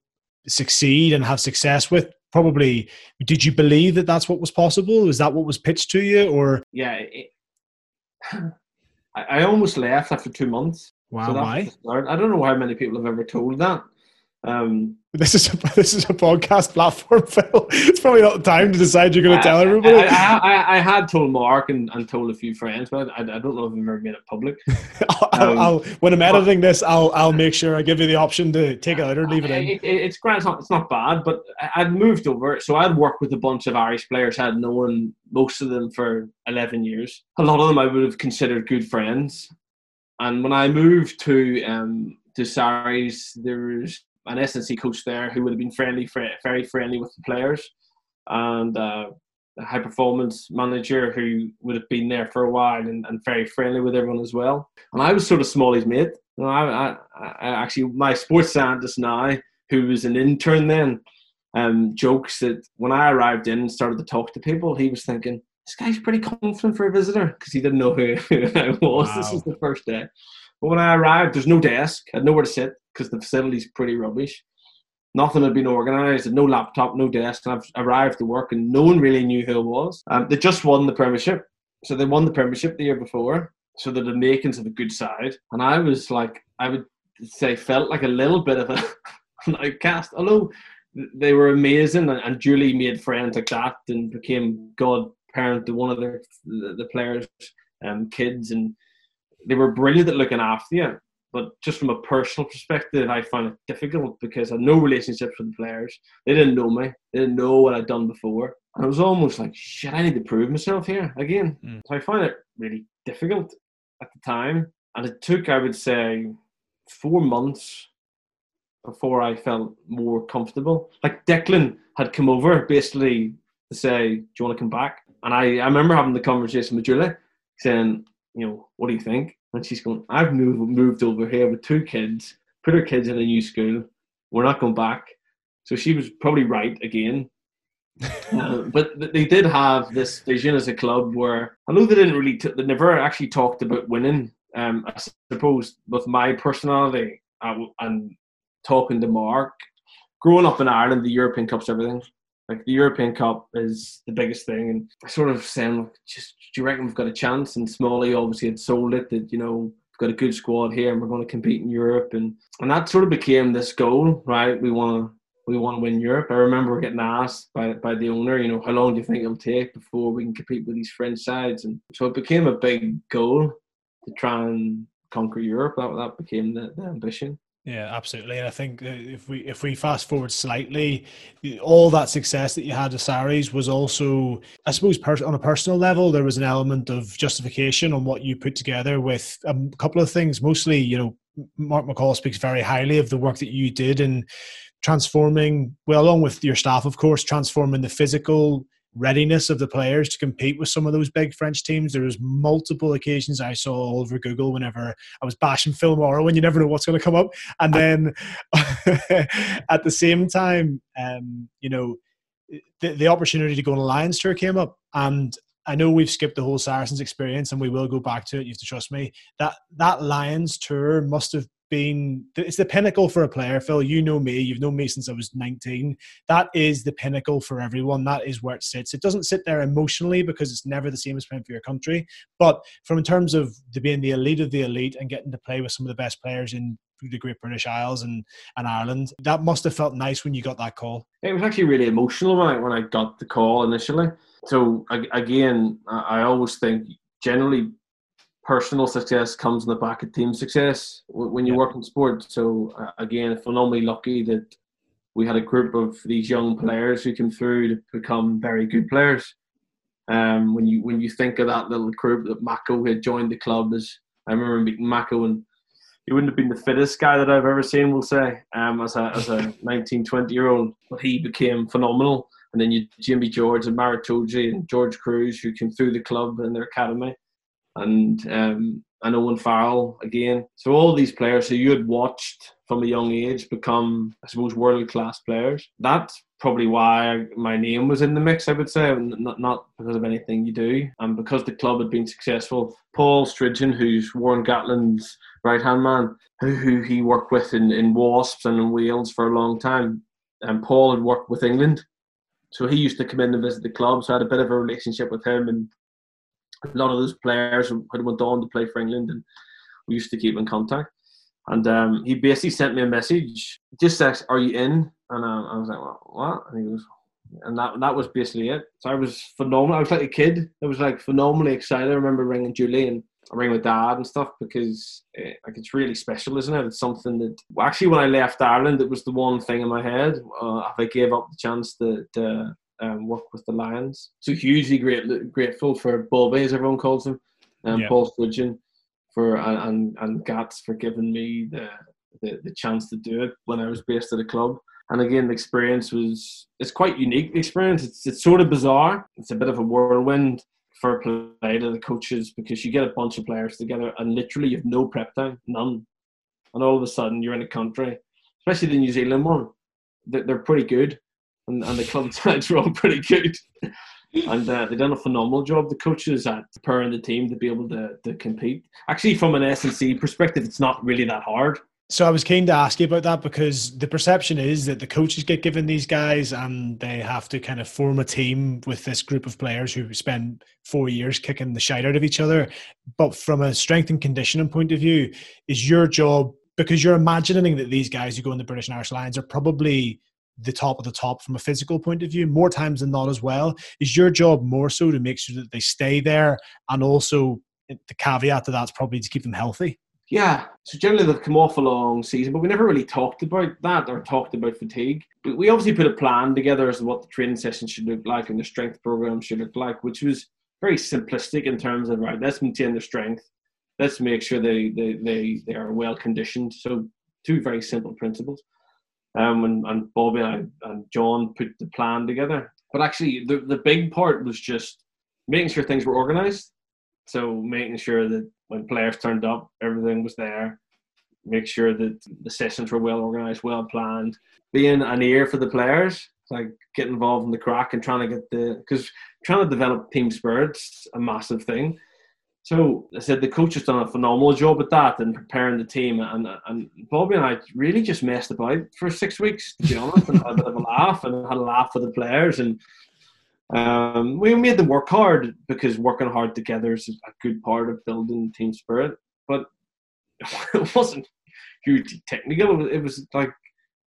succeed and have success with. Probably, did you believe that that's what was possible? Is that what was pitched to you, or yeah? It, <sighs> I, almost left after two months. Wow, so why? I don't know how many people have ever told that. Um, <laughs> this is a, this is a podcast platform, <laughs> Phil. It's probably not the time to decide you're going to tell everybody. I, I, I, I, had told Mark and, and told a few friends, but I, I don't know if I've ever made it public. <laughs> I'll, um, I'll, when I'm editing this, I'll I'll make sure I give you the option to take it out or leave it in. It, it, it's. It's not, it's not bad, but I'd moved over, so I'd worked with a bunch of Irish players. I'd known most of them for 11 years. A lot of them I would have considered good friends. And when I moved to um, to Sarries, there was an S&C coach there who would have been friendly, very friendly with the players, and uh, a high performance manager who would have been there for a while and, and very friendly with everyone as well. And I was sort of Smalley's mate. You know, I, I, I, actually my sports scientist now, who was an intern then, um, jokes that when I arrived in and started to talk to people, he was thinking this guy's pretty confident for a visitor because he didn't know who, <laughs> who I was. Wow. This was the first day. But when I arrived, there's no desk. I had nowhere to sit because the facility's pretty rubbish. Nothing had been organised, no laptop, no desk. And I've arrived to work and no one really knew who I was. Um, they just won the Premiership. So they won the Premiership the year before. So they're the makings of a good side. And I was like, I would say, felt like a little bit of a <laughs> outcast. Although they were amazing and, and Julie made friends like that and became godparent to one of their, the, the players' um, kids. And they were brilliant at looking after you. But just from a personal perspective, I found it difficult because I had no relationships with the players. They didn't know me. They didn't know what I'd done before. And I was almost like, shit, I need to prove myself here again. Mm. So I found it really difficult at the time. And it took, I would say, four months before I felt more comfortable. Like Declan had come over basically to say, Do you want to come back? And I, I remember having the conversation with Julie saying, you know, what do you think? And she's going, I've moved moved over here with two kids, put her kids in a new school. We're not going back. So she was probably right again. <laughs> uh, but they did have this vision as a club where I know they didn't really, t- they never actually talked about winning. Um, I suppose with my personality uh, and talking to Mark, growing up in Ireland, the European Cup's everything. Like the European Cup is the biggest thing, and I sort of saying, just do you reckon we've got a chance? And Smalley obviously had sold it that you know we've got a good squad here, and we're going to compete in Europe, and and that sort of became this goal, right? We want to we want to win Europe. I remember getting asked by by the owner, you know, how long do you think it'll take before we can compete with these French sides? And so it became a big goal to try and conquer Europe. That that became the, the ambition. Yeah, absolutely. And I think uh, if we if we fast forward slightly, all that success that you had at Sarries was also, I suppose, on a personal level, there was an element of justification on what you put together with um, a couple of things. Mostly, you know, Mark McCall speaks very highly of the work that you did in transforming, well, along with your staff, of course, transforming the physical readiness of the players to compete with some of those big French teams. There was multiple occasions I saw all over Google whenever I was bashing Phil Morrow, and you never know what's going to come up. And then <laughs> at the same time, um, you know, the, the opportunity to go on a Lions tour came up, and I know we've skipped the whole Saracens experience, and we will go back to it. You have to trust me. That that Lions tour must have been it's the pinnacle for a player phil you know me you've known me since i was 19 that is the pinnacle for everyone that is where it sits it doesn't sit there emotionally because it's never the same as playing for your country but from in terms of the, being the elite of the elite and getting to play with some of the best players in the Great British Isles and, and Ireland. That must have felt nice when you got that call. It was actually really emotional when I, when I got the call initially. So again, I always think generally personal success comes in the back of team success when you yeah. work in sport. So uh, again, phenomenally lucky that we had a group of these young players who came through to become very good players. Um, when you when you think of that little group that Mako had joined the club as I remember meeting Mako and he wouldn't have been the fittest guy that I've ever seen, we'll say, um, as a as a 19, 20 year old, but he became phenomenal. And then you Jamie George and Maro Itoje and George Kruis who came through the club and their academy and um, and Owen Farrell again. So all these players who you had watched from a young age become, I suppose, world class players. That's probably why my name was in the mix. I would say, not not because of anything you do, and because the club had been successful. Paul Stridgeon, who's Warren Gatland's right hand man, who, who he worked with in, in Wasps and in Wales for a long time, and Paul had worked with England. So he used to come in and visit the club. So I had a bit of a relationship with him, and a lot of those players had went on to play for England, and we used to keep in contact. And um, he basically sent me a message, just says, "Are you in?" And uh, I was like, well, "What?" And he goes, and that that was basically it. So I was phenomenal. I was like a kid. I was like phenomenally excited. I remember ringing Julie and I my dad and stuff because it, eh, like it's really special, isn't it? It's something that actually when I left Ireland, it was the one thing in my head. Uh, if I gave up the chance to, to um, work with the Lions. So hugely great, grateful for Bobby, as everyone calls him, and um. Paul Stridgeon for and and Gats for giving me the, the, the chance to do it when I was based at the club. And again, the experience was it's quite unique experience. It's it's sort of bizarre. It's a bit of a whirlwind for play to the coaches because you get a bunch of players together and literally you have no prep time, none. And all of a sudden you're in a country, especially the New Zealand one, they're pretty good and, and the club <laughs> sides were all pretty good. and uh, they've done a phenomenal job. The coaches at preparing the team to be able to, to compete. Actually, from an S and C perspective, it's not really that hard. So I was keen to ask you about that because the perception is that the coaches get given these guys and they have to kind of form a team with this group of players who spend four years kicking the shite out of each other. But from a strength and conditioning point of view, is your job because you're imagining that these guys who go in the British and Irish Lions are probably the top of the top from a physical point of view more times than not as well is your job more so to make sure that they stay there and also the caveat to that's probably to keep them healthy. Yeah. So generally they've come off a long season but we never really talked about that or talked about fatigue. We obviously put a plan together as to what the training session should look like and the strength program should look like which was very simplistic in terms of right let's maintain their strength. Let's make sure they they they, they are well conditioned. So two very simple principles um, and, and Bobby and, and John put the plan together. But actually, the, the big part was just making sure things were organized. So making sure that when players turned up, everything was there. Make sure that the sessions were well organized, well planned. Being an ear for the players, like get involved in the crack and trying to get the because trying to develop team spirit's a massive thing. So I said the coach has done a phenomenal job at that and preparing the team. And and Bobby and I really just messed about for six weeks, to be honest, and had a bit of a laugh and had a laugh with the players. And um, we made them work hard because working hard together is a good part of building team spirit. But <laughs> it wasn't hugely technical. It was like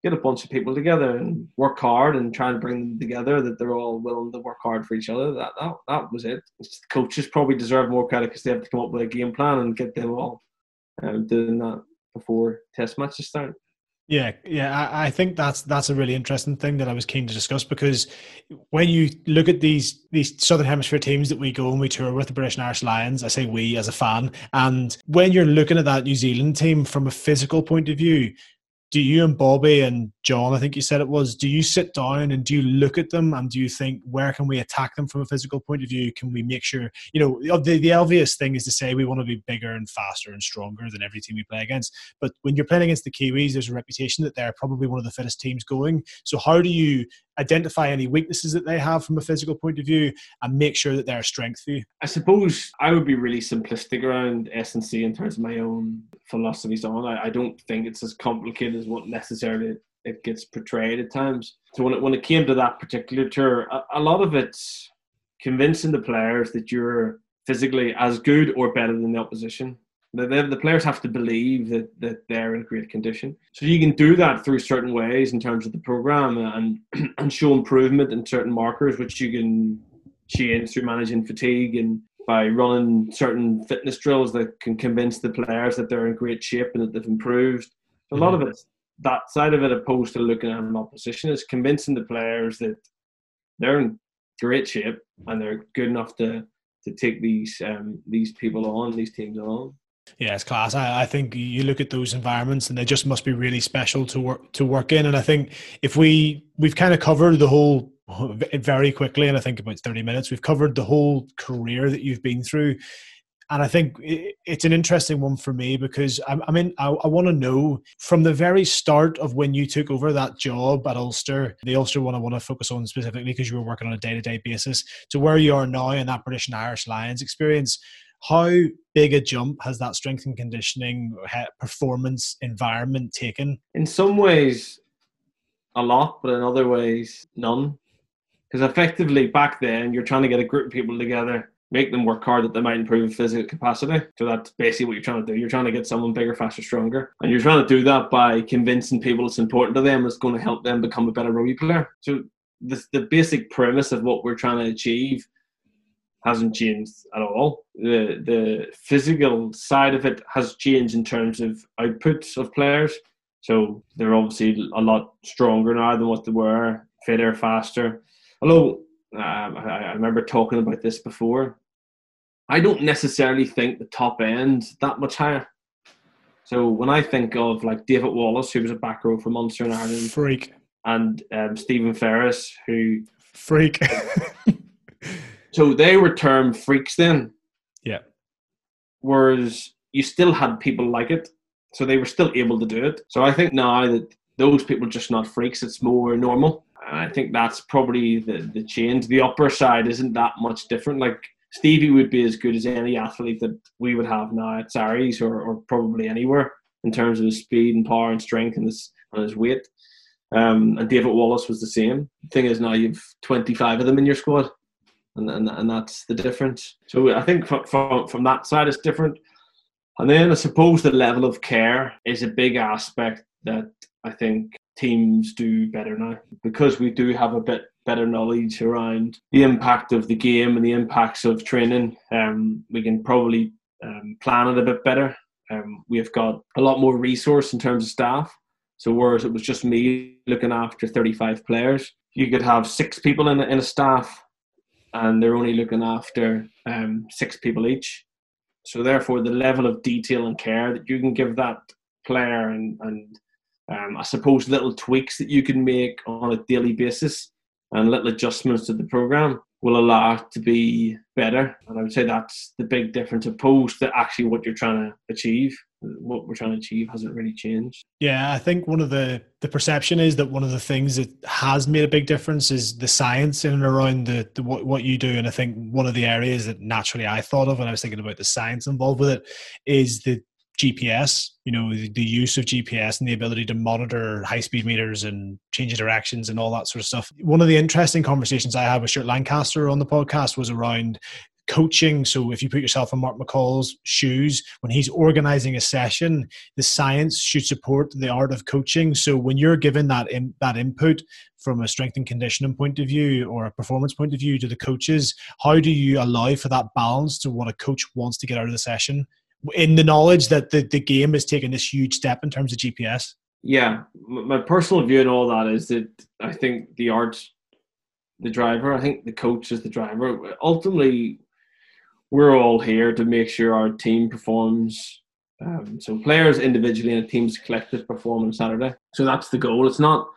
get a bunch of people together and work hard and try and bring them together that they're all willing to work hard for each other. That that, that was it. Coaches probably deserve more credit because they have to come up with a game plan and get them all um, doing that before test matches start. Yeah, yeah, I, I, think that's that's a really interesting thing that I was keen to discuss because when you look at these these Southern Hemisphere teams that we go and we tour with the British and Irish Lions, I say we as a fan, and when you're looking at that New Zealand team from a physical point of view, do you and Bobby and John, I think you said it was, do you sit down and do you look at them and do you think where can we attack them from a physical point of view? Can we make sure, you know, the, the obvious thing is to say we want to be bigger and faster and stronger than every team we play against. But when you're playing against the Kiwis, there's a reputation that they're probably one of the fittest teams going. So how do you identify any weaknesses that they have from a physical point of view and make sure that they're a strength for you? I suppose I would be really simplistic around S and C in terms of my own philosophies on. I, I don't think it's as complicated as what necessarily it gets portrayed at times. So when it, when it came to that particular tour, a, a lot of it's convincing the players that you're physically as good or better than the opposition. The, the, the, players have to believe that, that they're in great condition. So you can do that through certain ways in terms of the program and and <clears throat> show improvement in certain markers, which you can change through managing fatigue and by running certain fitness drills that can convince the players that they're in great shape and that they've improved. A lot of mm-hmm. That side of it, opposed to looking at an opposition, is convincing the players that they're in great shape and they're good enough to to take these um, these people on, these teams on. Yeah, it's class. I, I, think you look at those environments and they just must be really special to work to work in. And I think if we we've kind of covered the whole <laughs> very quickly, and I think about thirty minutes, we've covered the whole career that you've been through. And I think it's an interesting one for me because I, I mean, I, I want to know from the very start of when you took over that job at Ulster, the Ulster one I want to focus on specifically because you were working on a day to day basis, to where you are now in that British and Irish Lions experience how big a jump has that strength and conditioning performance environment taken? In some ways, a lot, but in other ways, none. Because effectively, back then, you're trying to get a group of people together, make them work hard that they might improve physical capacity. So that's basically what you're trying to do. You're trying to get someone bigger, faster, stronger. And you're trying to do that by convincing people it's important to them, it's going to help them become a better rugby player. So the, the basic premise of what we're trying to achieve hasn't changed at all. The the physical side of it has changed in terms of outputs of players. So they're obviously a lot stronger now than what they were, fitter, faster. Although um, I, I remember talking about this before, I don't necessarily think the top end that much higher. So when I think of like David Wallace, who was a back row for Munster and Ireland, freak, and um, Stephen Ferris, who freak. <laughs> So they were termed freaks then. Yeah. Whereas you still had people like it. So they were still able to do it. So I think now that those people are just not freaks, it's more normal. And I think that's probably the, the change. The upper side isn't that much different. Like Stevie would be as good as any athlete that we would have now at Sarries or, or probably anywhere in terms of his speed and power and strength and his, and his weight. Um, and David Wallace was the same. The thing is now you've 25 of them in your squad and, and, and that's the difference. So I think from, from, from that side, it's different. And then I suppose the level of care is a big aspect that I think teams do better now because we do have a bit better knowledge around the impact of the game and the impacts of training. Um, we can probably um, plan it a bit better. Um, we've got a lot more resource in terms of staff. So whereas it was just me looking after 35 players, you could have six people in a, in a staff and they're only looking after um, six people each. So therefore, the level of detail and care that you can give that player, and and um, I suppose little tweaks that you can make on a daily basis, and little adjustments to the program will allow it to be better. And I would say that's the big difference opposed to actually what you're trying to achieve what we're trying to achieve hasn't really changed. Yeah, I think one of the the perception is that one of the things that has made a big difference is the science in and around the, the what, what you do. And I think one of the areas that naturally I thought of when I was thinking about the science involved with it is the GPS, you know, the, the use of GPS and the ability to monitor high speed meters and change directions and all that sort of stuff. One of the interesting conversations I had with Stuart Lancaster on the podcast was around coaching. So if you put yourself in Mark McCall's shoes, when he's organizing a session, the science should support the art of coaching. So when you're given that in, that input from a strength and conditioning point of view or a performance point of view to the coaches, how do you allow for that balance to what a coach wants to get out of the session in the knowledge that the, the game is taking this huge step in terms of GPS? Yeah, my personal view and all that is that I think the art the driver. I think the coach is the driver. Ultimately, we're all here to make sure our team performs. Um, so players individually and teams collective perform on Saturday. So that's the goal. It's not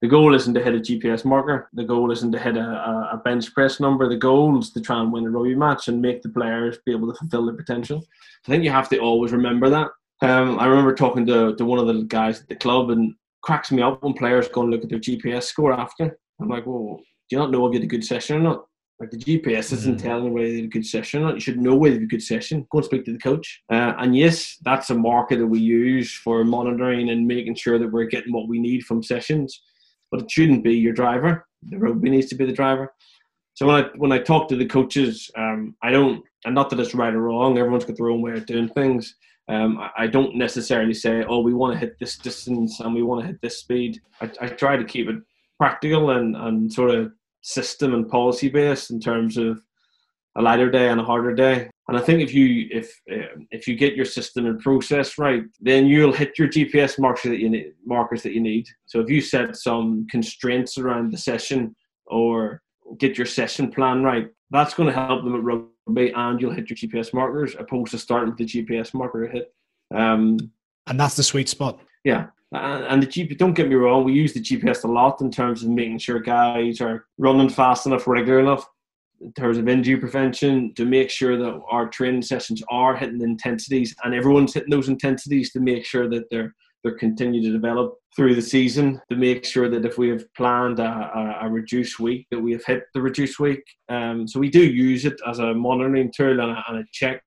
the goal isn't to hit a GPS marker. The goal isn't to hit a, a bench press number. The goal is to try and win a rugby match and make the players be able to fulfill their potential. I think you have to always remember that. Um, I remember talking to, to one of the guys at the club and cracks me up when players go and look at their GPS score after. I'm like, well, do you not know if you had a good session or not? Like the GPS isn't mm. telling you whether you had a good session or not. You should know whether you had a good session. Go and speak to the coach. Uh, and yes, that's a marker that we use for monitoring and making sure that we're getting what we need from sessions. But it shouldn't be your driver. The rugby needs to be the driver. So when I when I talk to the coaches, um, I don't, and not that it's right or wrong. Everyone's got their own way of doing things. Um, I, I, don't necessarily say, "Oh, we want to hit this distance and we want to hit this speed." I, I try to keep it practical and, and sort of system and policy based in terms of a lighter day and a harder day. And I think if you if uh, if you get your system and process right, then you'll hit your GPS markers that you need markers that you need. So if you set some constraints around the session or get your session plan right, that's going to help them at rugby, and you'll hit your GPS markers opposed to starting with the GPS marker hit. Um, and that's the sweet spot. Yeah, and the GPS, don't get me wrong, we use the GPS a lot in terms of making sure guys are running fast enough, regular enough, in terms of injury prevention, to make sure that our training sessions are hitting intensities and everyone's hitting those intensities to make sure that they're they're continue to develop through the season to make sure that if we have planned a, a, a reduced week that we have hit the reduced week. Um, so we do use it as a monitoring tool and a, and a check,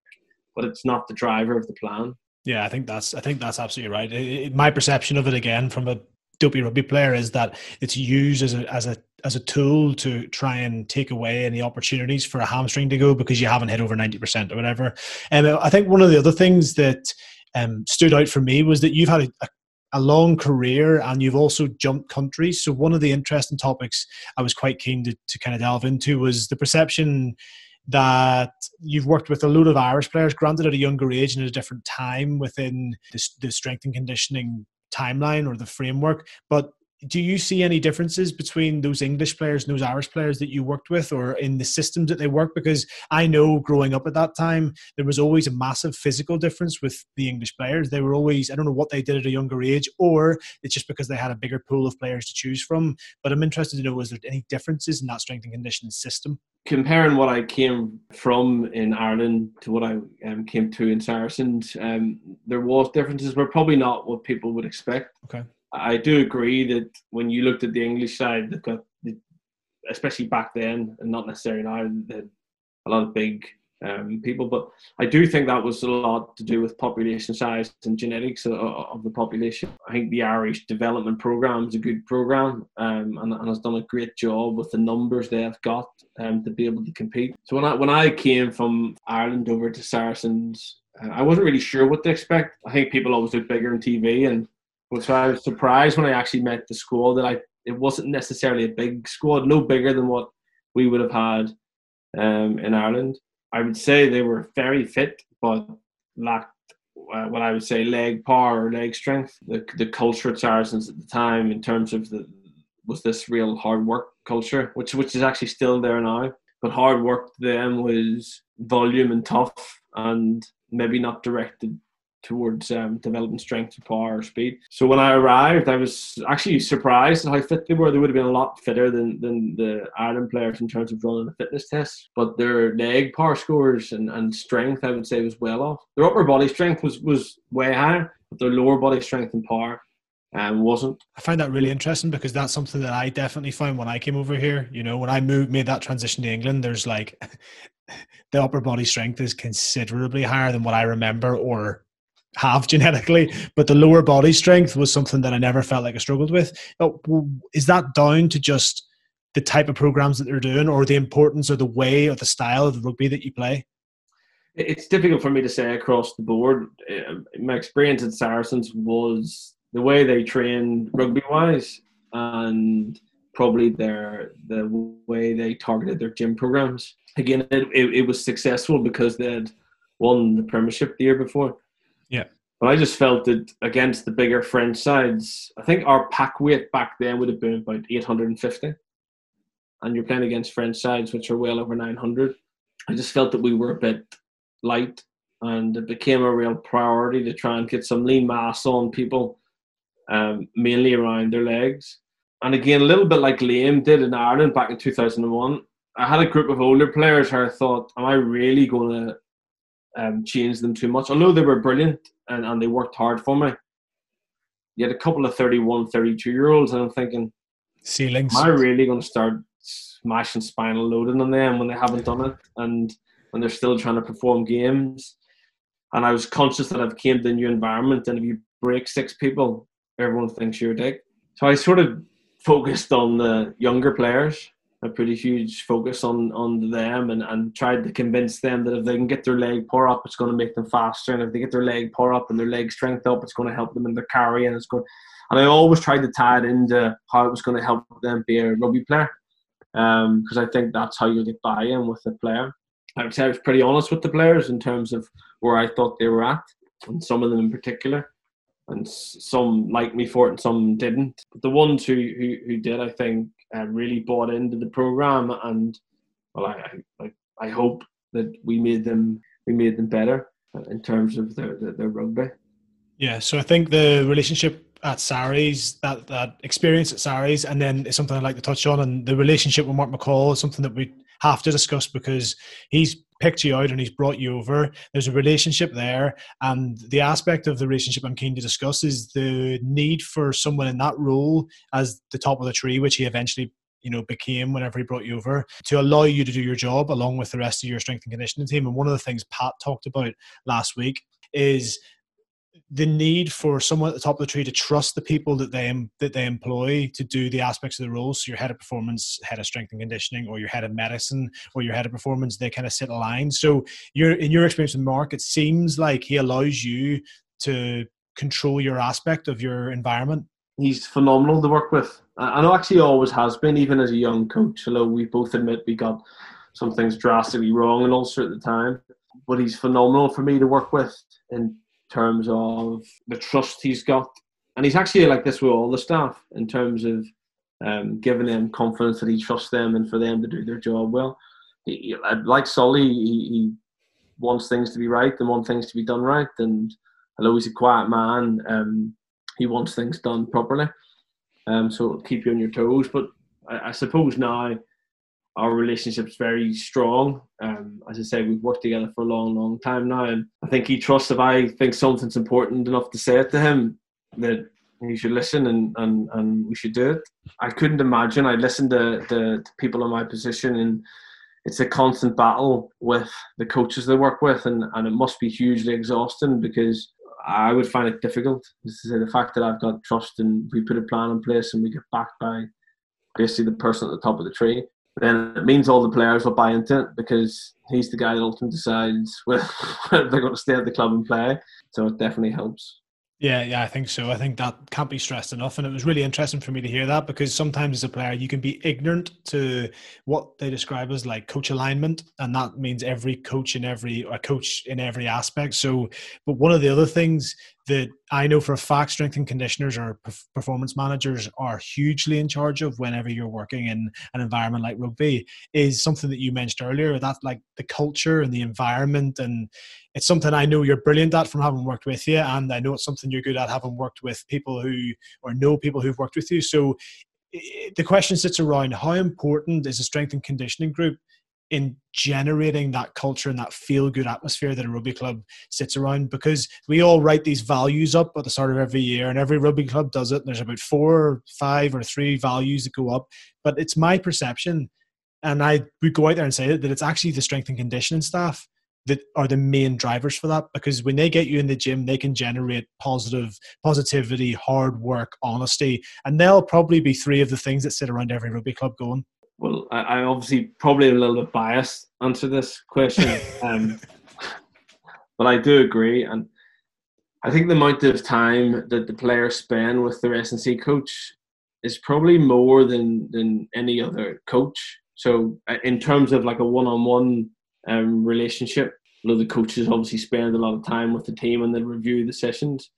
but it's not the driver of the plan. Yeah, I think that's I think that's absolutely right. It, it, my perception of it again from a dopey rugby player is that it's used as a as a as a tool to try and take away any opportunities for a hamstring to go because you haven't hit over ninety percent or whatever. And I think one of the other things that um, stood out for me was that you've had a, a a long career and you've also jumped countries. So one of the interesting topics I was quite keen to, to kind of delve into was the perception that you've worked with a load of Irish players, granted at a younger age and at a different time within the, the strength and conditioning timeline or the framework. But do you see any differences between those English players and those Irish players that you worked with or in the systems that they work? Because I know growing up at that time, there was always a massive physical difference with the English players. They were always, I don't know what they did at a younger age, or it's just because they had a bigger pool of players to choose from. But I'm interested to know, was there any differences in that strength and conditioning system? Comparing what I came from in Ireland to what I um, came to in Saracens, um, there was differences, but probably not what people would expect. Okay. I do agree that when you looked at the English side, especially back then, and not necessarily now, a lot of big um, people. But I do think that was a lot to do with population size and genetics of, of the population. I think the Irish development program is a good program um, and, and, has done a great job with the numbers they have got um, to be able to compete. So when I when I came from Ireland over to Saracens, uh, I wasn't really sure what to expect. I think people always look bigger on TV and so I was surprised when I actually met the squad that I it wasn't necessarily a big squad, no bigger than what we would have had um, in Ireland. I would say they were very fit, but lacked uh, what I would say leg power or leg strength. The the culture at Saracens at the time, in terms of the was this real hard work culture, which which is actually still there now. But hard work to them was volume and tough, and maybe not directed towards um, developing strength, and power, speed. So when I arrived, I was actually surprised at how fit they were. They would have been a lot fitter than, than the Ireland players in terms of running the fitness test. But their leg power scores and, and strength, I would say, was well off. Their upper body strength was, was way higher, but their lower body strength and power um, wasn't. I find that really interesting because that's something that I definitely found when I came over here. You know, when I moved, made that transition to England, there's like <laughs> the upper body strength is considerably higher than what I remember or have <laughs> genetically, but the lower body strength was something that I never felt like I struggled with. Is that down to just the type of programs that they're doing, or the importance, or the way, or the style of the rugby that you play? It's difficult for me to say across the board. Um, my experience at Saracens was the way they trained rugby wise, and probably their the way they targeted their gym programs. Again, it, it, it was successful because they'd won the Premiership the year before yeah. But I just felt that against the bigger French sides, I think our pack weight back then would have been about 850. And you're playing against French sides, which are well over 900. I just felt that we were a bit light and it became a real priority to try and get some lean mass on people, um, mainly around their legs. And again, a little bit like Liam did in Ireland back in 2001, I had a group of older players where I thought, am I really going to um, change them too much. Although they were brilliant and, and they worked hard for me, you had a couple of 31, 32 year olds, and I'm thinking, ceilings. Am I really going to start smashing spinal loading on them when they haven't done it and when they're still trying to perform games? And I was conscious that I've came to a new environment, and if you break six people, everyone thinks you're a dick. So I sort of focused on the younger players a pretty huge focus on on them and, and tried to convince them that if they can get their leg power up, it's going to make them faster, and if they get their leg power up and their leg strength up, it's going to help them in their carry, and it's going. And I always tried to tie it into how it was going to help them be a rugby player, because um, I think that's how you get buy-in with the player. I would say I was pretty honest with the players in terms of where I thought they were at, and some of them in particular. And some liked me for it, and some didn't. But the ones who who, who did, I think, uh, really bought into the program, and well, I, I I hope that we made them we made them better in terms of their their, their rugby. Yeah, so I think the relationship at Sarries, that that experience at Sarries, and then it's something I'd like to touch on, and the relationship with Mark McCall is something that we have to discuss because he's picked you out and he's brought you over. There's a relationship there, and the aspect of the relationship I'm keen to discuss is the need for someone in that role as the top of the tree, which he eventually you know became whenever he brought you over to allow you to do your job along with the rest of your strength and conditioning team and one of the things pat talked about last week is the need for someone at the top of the tree to trust the people that they that they employ to do the aspects of the role. So your head of performance, head of strength and conditioning, or your head of medicine, or your head of performance, they kind of sit aligned. So you're in your experience with Mark, it seems like he allows you to control your aspect of your environment. He's phenomenal to work with. I know actually always has been, even as a young coach. Although we both admit we got some things drastically wrong in Ulster at the time, but he's phenomenal for me to work with in terms of the trust he's got. And he's actually like this with all the staff in terms of um, giving them confidence that he trusts them and for them to do their job well. He, like Sully, he, he, wants things to be right and wants things to be done right. And although he's a quiet man, um, he wants things done properly. Um, so keep you on your toes. But I, I suppose now our relationship's very strong. Um, as I say, we've worked together for a long, long time now, and I think he trusts if I think something's important enough to say it to him that he should listen and, and, and we should do it. I couldn't imagine. I listened to, to, to people in my position, and it's a constant battle with the coaches they work with, and, and it must be hugely exhausting because I would find it difficult. The fact that I've got trust and we put a plan in place and we get backed by basically the person at the top of the tree then it means all the players will buy into it because he's the guy that ultimately decides <laughs> whether they're going to stay at the club and play. So it definitely helps. Yeah, yeah, I think so. I think that can't be stressed enough. And it was really interesting for me to hear that because sometimes as a player, you can be ignorant to what they describe as like coach alignment. And that means every coach in every, a coach in every aspect. So, but one of the other things that I know for a fact strength and conditioners or performance managers are hugely in charge of whenever you're working in an environment like rugby is something that you mentioned earlier that like the culture and the environment. And it's something I know you're brilliant at from having worked with you. And I know it's something you're good at having worked with people who or know people who've worked with you. So the question sits around how important is a strength and conditioning group in generating that culture and that feel good atmosphere that a rugby club sits around because we all write these values up at the start of every year and every rugby club does it. There's about four, or five, or three values that go up. But it's my perception, and I would go out there and say that it's actually the strength and conditioning staff that are the main drivers for that because when they get you in the gym they can generate positive positivity hard work honesty and they'll probably be three of the things that sit around every rugby club going well, I, I obviously probably a little bit biased answer this question, <laughs> um, but I do agree, and I think the amount of time that the players spend with their S&C coach is probably more than than any other coach. So, uh, in terms of like a one-on-one um, relationship, lot the coaches obviously spend a lot of time with the team and they review the sessions.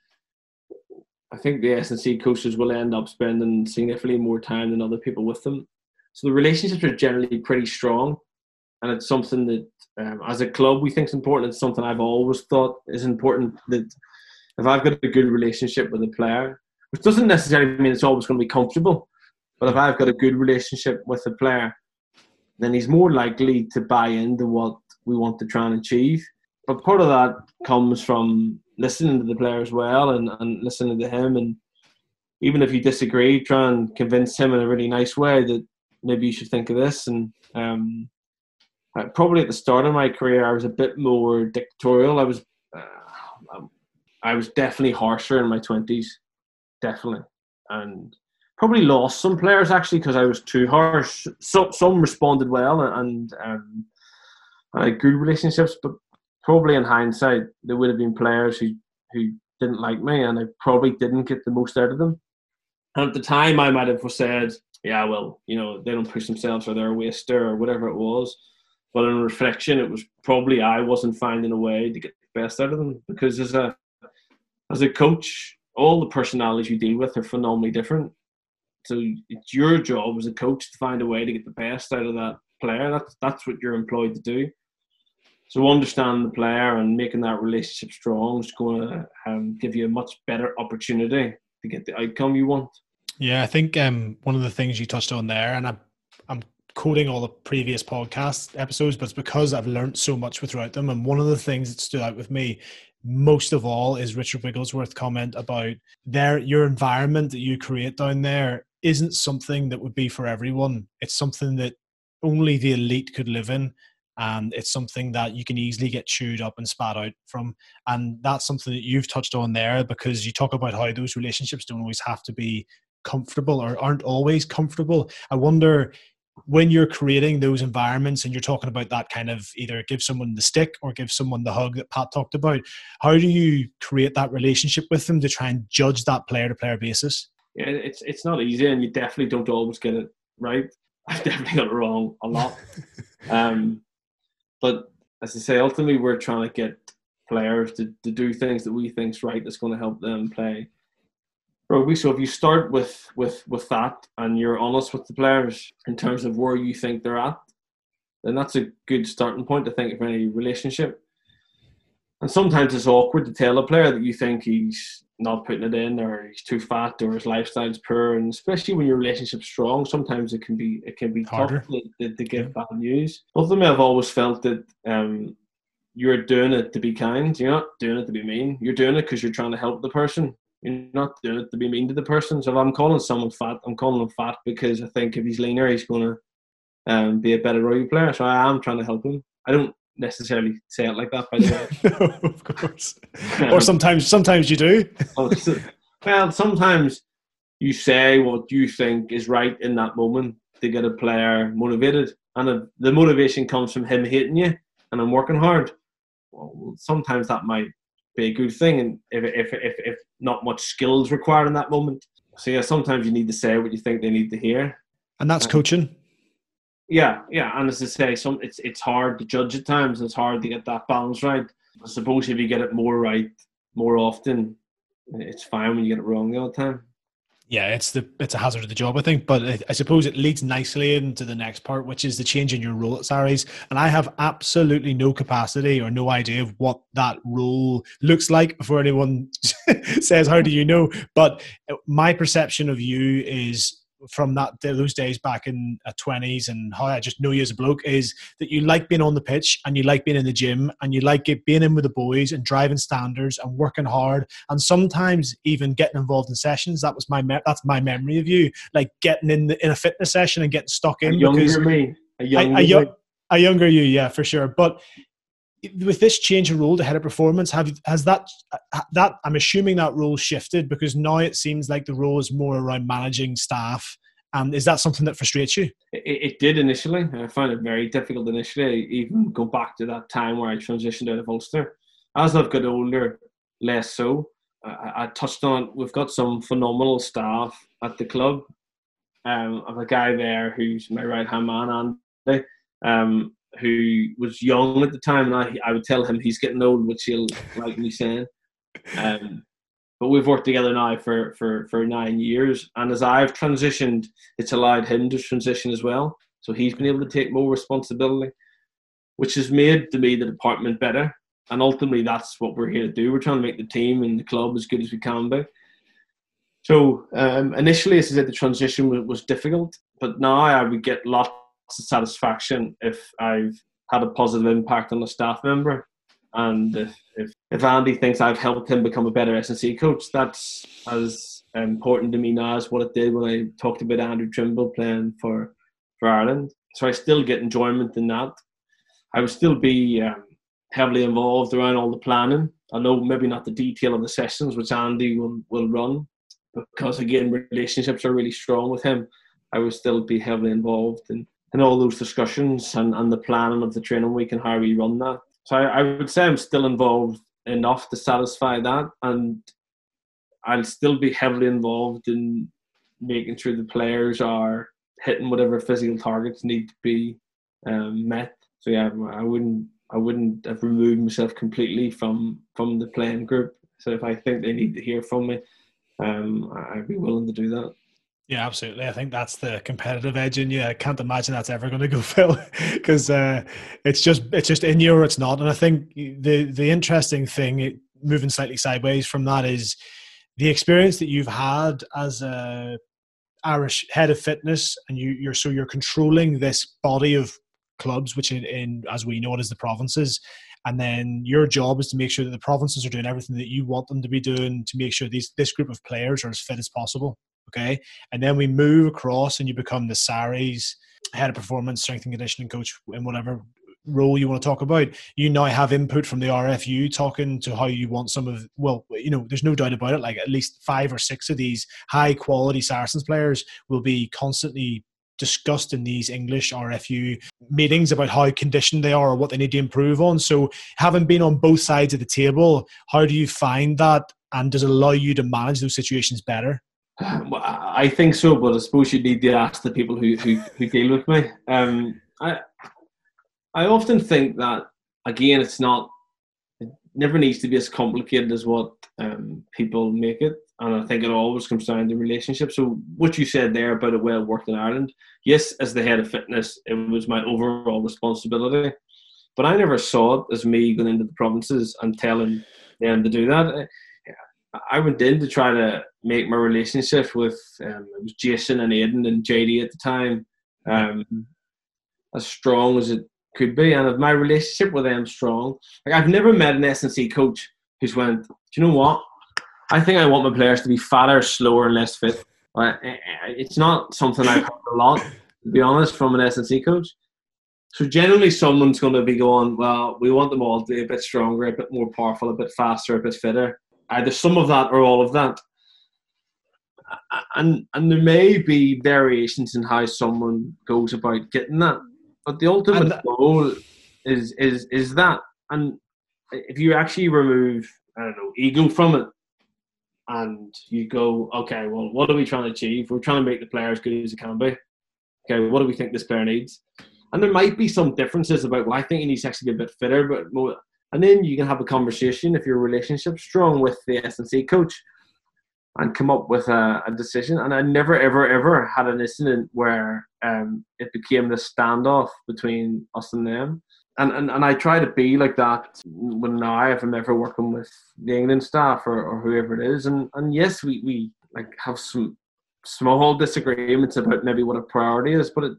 I think the S&C coaches will end up spending significantly more time than other people with them. So the relationships are generally pretty strong, and it's something that, um, as a club, we think is important. It's something I've always thought is important. That if I've got a good relationship with a player, which doesn't necessarily mean it's always going to be comfortable, but if I've got a good relationship with a player, then he's more likely to buy into what we want to try and achieve. But part of that comes from listening to the player as well and, and listening to him and even if you disagree, try and convince him in a really nice way that maybe you should think of this. And um, probably at the start of my career, I was a bit more dictatorial. I was, uh, I was definitely harsher in my twenties, definitely, and probably lost some players actually because I was too harsh. So, some responded well and um, I had good relationships, but probably in hindsight, there would have been players who who didn't like me, and I probably didn't get the most out of them. And at the time, I might have said, yeah, well, you know, they don't push themselves or they're a waster or whatever it was. But in reflection, it was probably I wasn't finding a way to get the best out of them because as a as a coach, all the personalities you deal with are phenomenally different. So it's your job as a coach to find a way to get the best out of that player. That's that's what you're employed to do. So understanding the player and making that relationship strong is going to um, give you a much better opportunity to get the outcome you want. Yeah, I think um, one of the things you touched on there, and I'm, I'm quoting all the previous podcast episodes, but it's because I've learned so much throughout them. And one of the things that stood out with me most of all is Richard Wigglesworth's comment about their your environment that you create down there isn't something that would be for everyone. It's something that only the elite could live in and it's something that you can easily get chewed up and spat out from and that's something that you've touched on there because you talk about how those relationships don't always have to be comfortable or aren't always comfortable. I wonder when you're creating those environments and you're talking about that kind of either give someone the stick or give someone the hug that pat talked about how do you create that relationship with them to try and judge that player to player basis? Yeah it's it's not easy and you definitely don't always get it right. <laughs> I've definitely got it wrong a lot. <laughs> Um but as I say, ultimately we're trying to get players to, to do things that we think's right that's going to help them play rugby. So if you start with with with that and you're honest with the players in terms of where you think they're at, then that's a good starting point to think of any relationship. And sometimes it's awkward to tell a player that you think he's not putting it in or he's too fat or his lifestyle's poor and especially when your relationship's strong sometimes it can be it can be Harder. tough to, to, give yeah. bad news ultimately I've always felt that um, you're doing it to be kind you're not doing it to be mean you're doing it because you're trying to help the person you're not doing it to be mean to the person so if I'm calling someone fat I'm calling him fat because I think if he's leaner he's going to um, be a better rugby player so I am trying to help him I don't necessarily say it like that, by the way. <laughs> no, of course. Um, or sometimes, sometimes you do. <laughs> Oh, well, sometimes you say what you think is right in that moment to get a player motivated, and if the motivation comes from him hating you and I'm working hard. Well, sometimes that might be a good thing, and if if if, if not much skills required in that moment. So yeah, sometimes you need to say what you think they need to hear. And that's uh, coaching. Yeah, yeah, and as I say, some it's it's hard to judge at times. It's hard to get that balance right. I suppose if you get it more right more often, it's fine when you get it wrong all the time. Yeah, it's the it's a hazard of the job, I think. But I, I suppose it leads nicely into the next part, which is the change in your role at Sarries. And I have absolutely no capacity or no idea of what that role looks like before anyone <laughs> says, "How do you know?" But my perception of you is from that those days back in uh, twenties and how I just know you as a bloke is that you like being on the pitch and you like being in the gym and you like it, being in with the boys and driving standards and working hard and sometimes even getting involved in sessions. That was my me- that's my memory of you, like getting in the, in a fitness session and getting stuck in. A younger me, a younger, a younger you, yeah, for sure. But with this change in role to head of performance, have has that that I'm assuming that role shifted because now it seems like the role is more around managing staff. And is that something that frustrates you? It, it did initially. I found it very difficult initially. even go back to that time where I transitioned out of Ulster. As I've got older, less so. I, I touched on. We've got some phenomenal staff at the club. Um, I've a guy there who's my right hand man, Andy. Um, who was young at the time, and I, I would tell him he's getting old, which he'll like me saying. Um, but we've worked together now for, for, for nine years, and as I've transitioned, it's allowed him to transition as well. So he's been able to take more responsibility, which has made to me the department better. And ultimately, that's what we're here to do. We're trying to make the team and the club as good as we can be. So um, initially, as I said, the transition was, was difficult, but now I would get lots satisfaction if I've had a positive impact on a staff member. And if, if, if Andy thinks I've helped him become a better S&C coach, that's as important to me now as what it did when I talked about Andrew Trimble playing for, for Ireland. So I still get enjoyment in that. I would still be um, heavily involved around all the planning. I know maybe not the detail of the sessions, which Andy will, will run, because again, relationships are really strong with him. I would still be heavily involved in in all those discussions and, and the planning of the training week and how we run that. So I, I would say I'm still involved enough to satisfy that, and I'll still be heavily involved in making sure the players are hitting whatever physical targets need to be um, met. so yeah, I wouldn't I wouldn't have removed myself completely from from the playing group. So if I think they need to hear from me, um, I'd be willing to do that. Yeah, absolutely. I think that's the competitive edge in you. I can't imagine that's ever going to go, <laughs> Phil, because uh, it's just it's just in you or it's not. And I think the the interesting thing, moving slightly sideways from that, is the experience that you've had as a Irish head of fitness, and you, you're so you're controlling this body of clubs, which in, in as we know it is the provinces, and then your job is to make sure that the provinces are doing everything that you want them to be doing to make sure these this group of players are as fit as possible. Okay, and then we move across, and you become the Sarries head of performance, strength and conditioning coach, in whatever role you want to talk about. You now have input from the RFU talking to how you want some of. Well, you know, there's no doubt about it. Like at least five or six of these high quality Saracens players will be constantly discussed in these English RFU meetings about how conditioned they are or what they need to improve on. So, having been on both sides of the table, how do you find that, and does it allow you to manage those situations better? I think so, but I suppose you need to ask the people who who, who deal with me. Um, I I often think that again, it's not. It never needs to be as complicated as what um, people make it and I think it always comes down to relationship. So what you said there about it well worked in Ireland, yes, as the head of fitness, it was my overall responsibility, but I never saw it as me going into the provinces and telling them to do that. I went in to try to make my relationship with um, it was Jason and Aiden and JD at the time um, as strong as it could be, and if my relationship with them strong, like I've never met an S&C coach who's went, do you know what? I think I want my players to be fatter, slower, and less fit. It's not something I've heard a lot, to be honest, from an S&C coach. So generally, someone's going to be going, well, we want them all to be a bit stronger, a bit more powerful, a bit faster, a bit fitter. Either some of that or all of that. And and there may be variations in how someone goes about getting that, but the ultimate that, goal is is is that. And if you actually remove, I don't know, ego from it, and you go, okay, well, what are we trying to achieve? We're trying to make the player as good as it can be. Okay, what do we think this player needs? And there might be some differences about, well, I think he needs to actually be a bit fitter, but more, and then you can have a conversation if your relationship's strong with the S&C coach and come up with a, a, decision. And I never, ever, ever had an incident where um, it became the standoff between us and them and, and, and I try to be like that when now if I'm ever working with the England staff or, or whoever it is. And and yes, we, we like have some small disagreements about maybe what a priority is, but it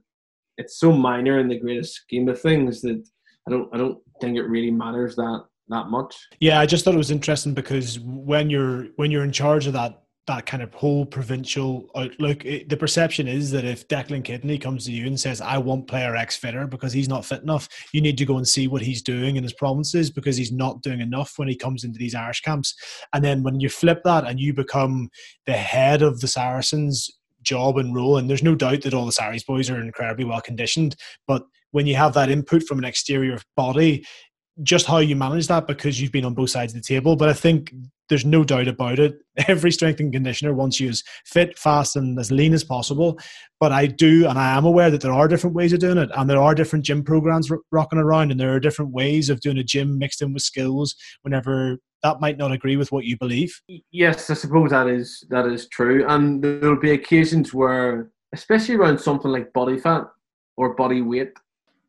it's so minor in the greatest scheme of things that I don't I don't think it really matters that that much. Yeah, I just thought it was interesting because when you're when you're in charge of that that kind of whole provincial uh, outlook. It, the perception is that if Declan Kidney comes to you and says, I want player X fitter because he's not fit enough, you need to go and see what he's doing in his provinces because he's not doing enough when he comes into these Irish camps. And then when you flip that and you become the head of the Saracens job and role, and there's no doubt that all the Sarries boys are incredibly well conditioned, but when you have that input from an exterior body, just how you manage that because you've been on both sides of the table. But I think there's no doubt about it. <laughs> Every strength and conditioner wants you as fit, fast, and as lean as possible. But I do, and I am aware that there are different ways of doing it, and there are different gym programs rocking around, and there are different ways of doing a gym mixed in with skills. Whenever that might not agree with what you believe. Yes, I suppose that is that is true, and there will be occasions where, especially around something like body fat or body weight,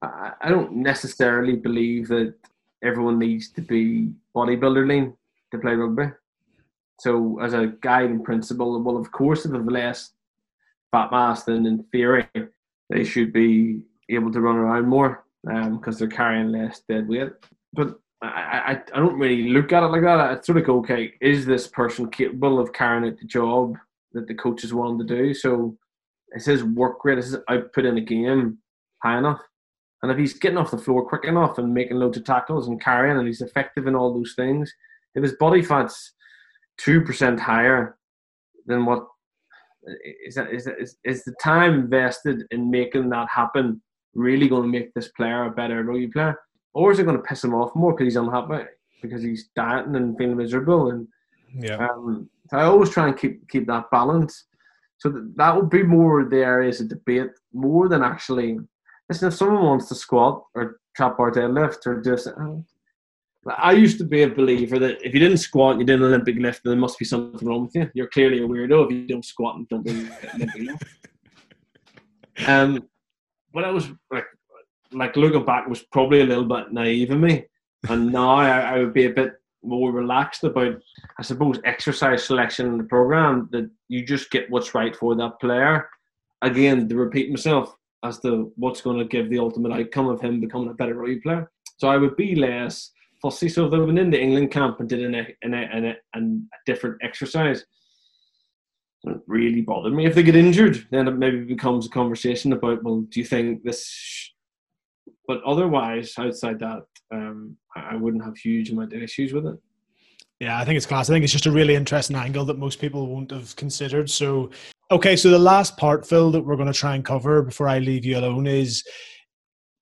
I don't necessarily believe that everyone needs to be bodybuilder lean to play rugby. So, as a guiding principle, well, of course, if they've less fat mass, then in theory, they should be able to run around more because um, they're carrying less dead weight. But I, I, I don't really look at it like that. I sort of go, okay, is this person capable of carrying out the job that the coaches want them to do? So, it says work rate, it says output in a game high enough. And if he's getting off the floor quick enough and making loads of tackles and carrying, and he's effective in all those things, if his body fat's two percent higher than what is that is, that, is is the time invested in making that happen really going to make this player a better rugby player, or is it going to piss him off more because he's unhappy because he's dieting and feeling miserable? And yeah, um, so I always try and keep keep that balance. So that, that would be more the areas of debate more than actually listen, if someone wants to squat or trap bar deadlift or just. Uh, I used to be a believer that if you didn't squat and you did an Olympic lift, then there must be something wrong with you. You're clearly a weirdo if you don't squat and don't do an Olympic lift. <laughs> Um, but I was like, like looking back was probably a little bit naive of me, and now I, I would be a bit more relaxed about, I suppose, exercise selection in the program. That you just get what's right for that player. Again, to repeat myself as to what's going to give the ultimate outcome of him becoming a better rugby player. So I would be less fussy. So if they went into England camp and did an, an, an, an, a different exercise, it really bothered me. If they get injured, then it maybe becomes a conversation about, well, do you think this? But otherwise, outside that, um, I wouldn't have huge amount of issues with it. Yeah, I think it's class. I think it's just a really interesting angle that most people won't have considered. So, okay, so the last part, Phil, that we're going to try and cover before I leave you alone is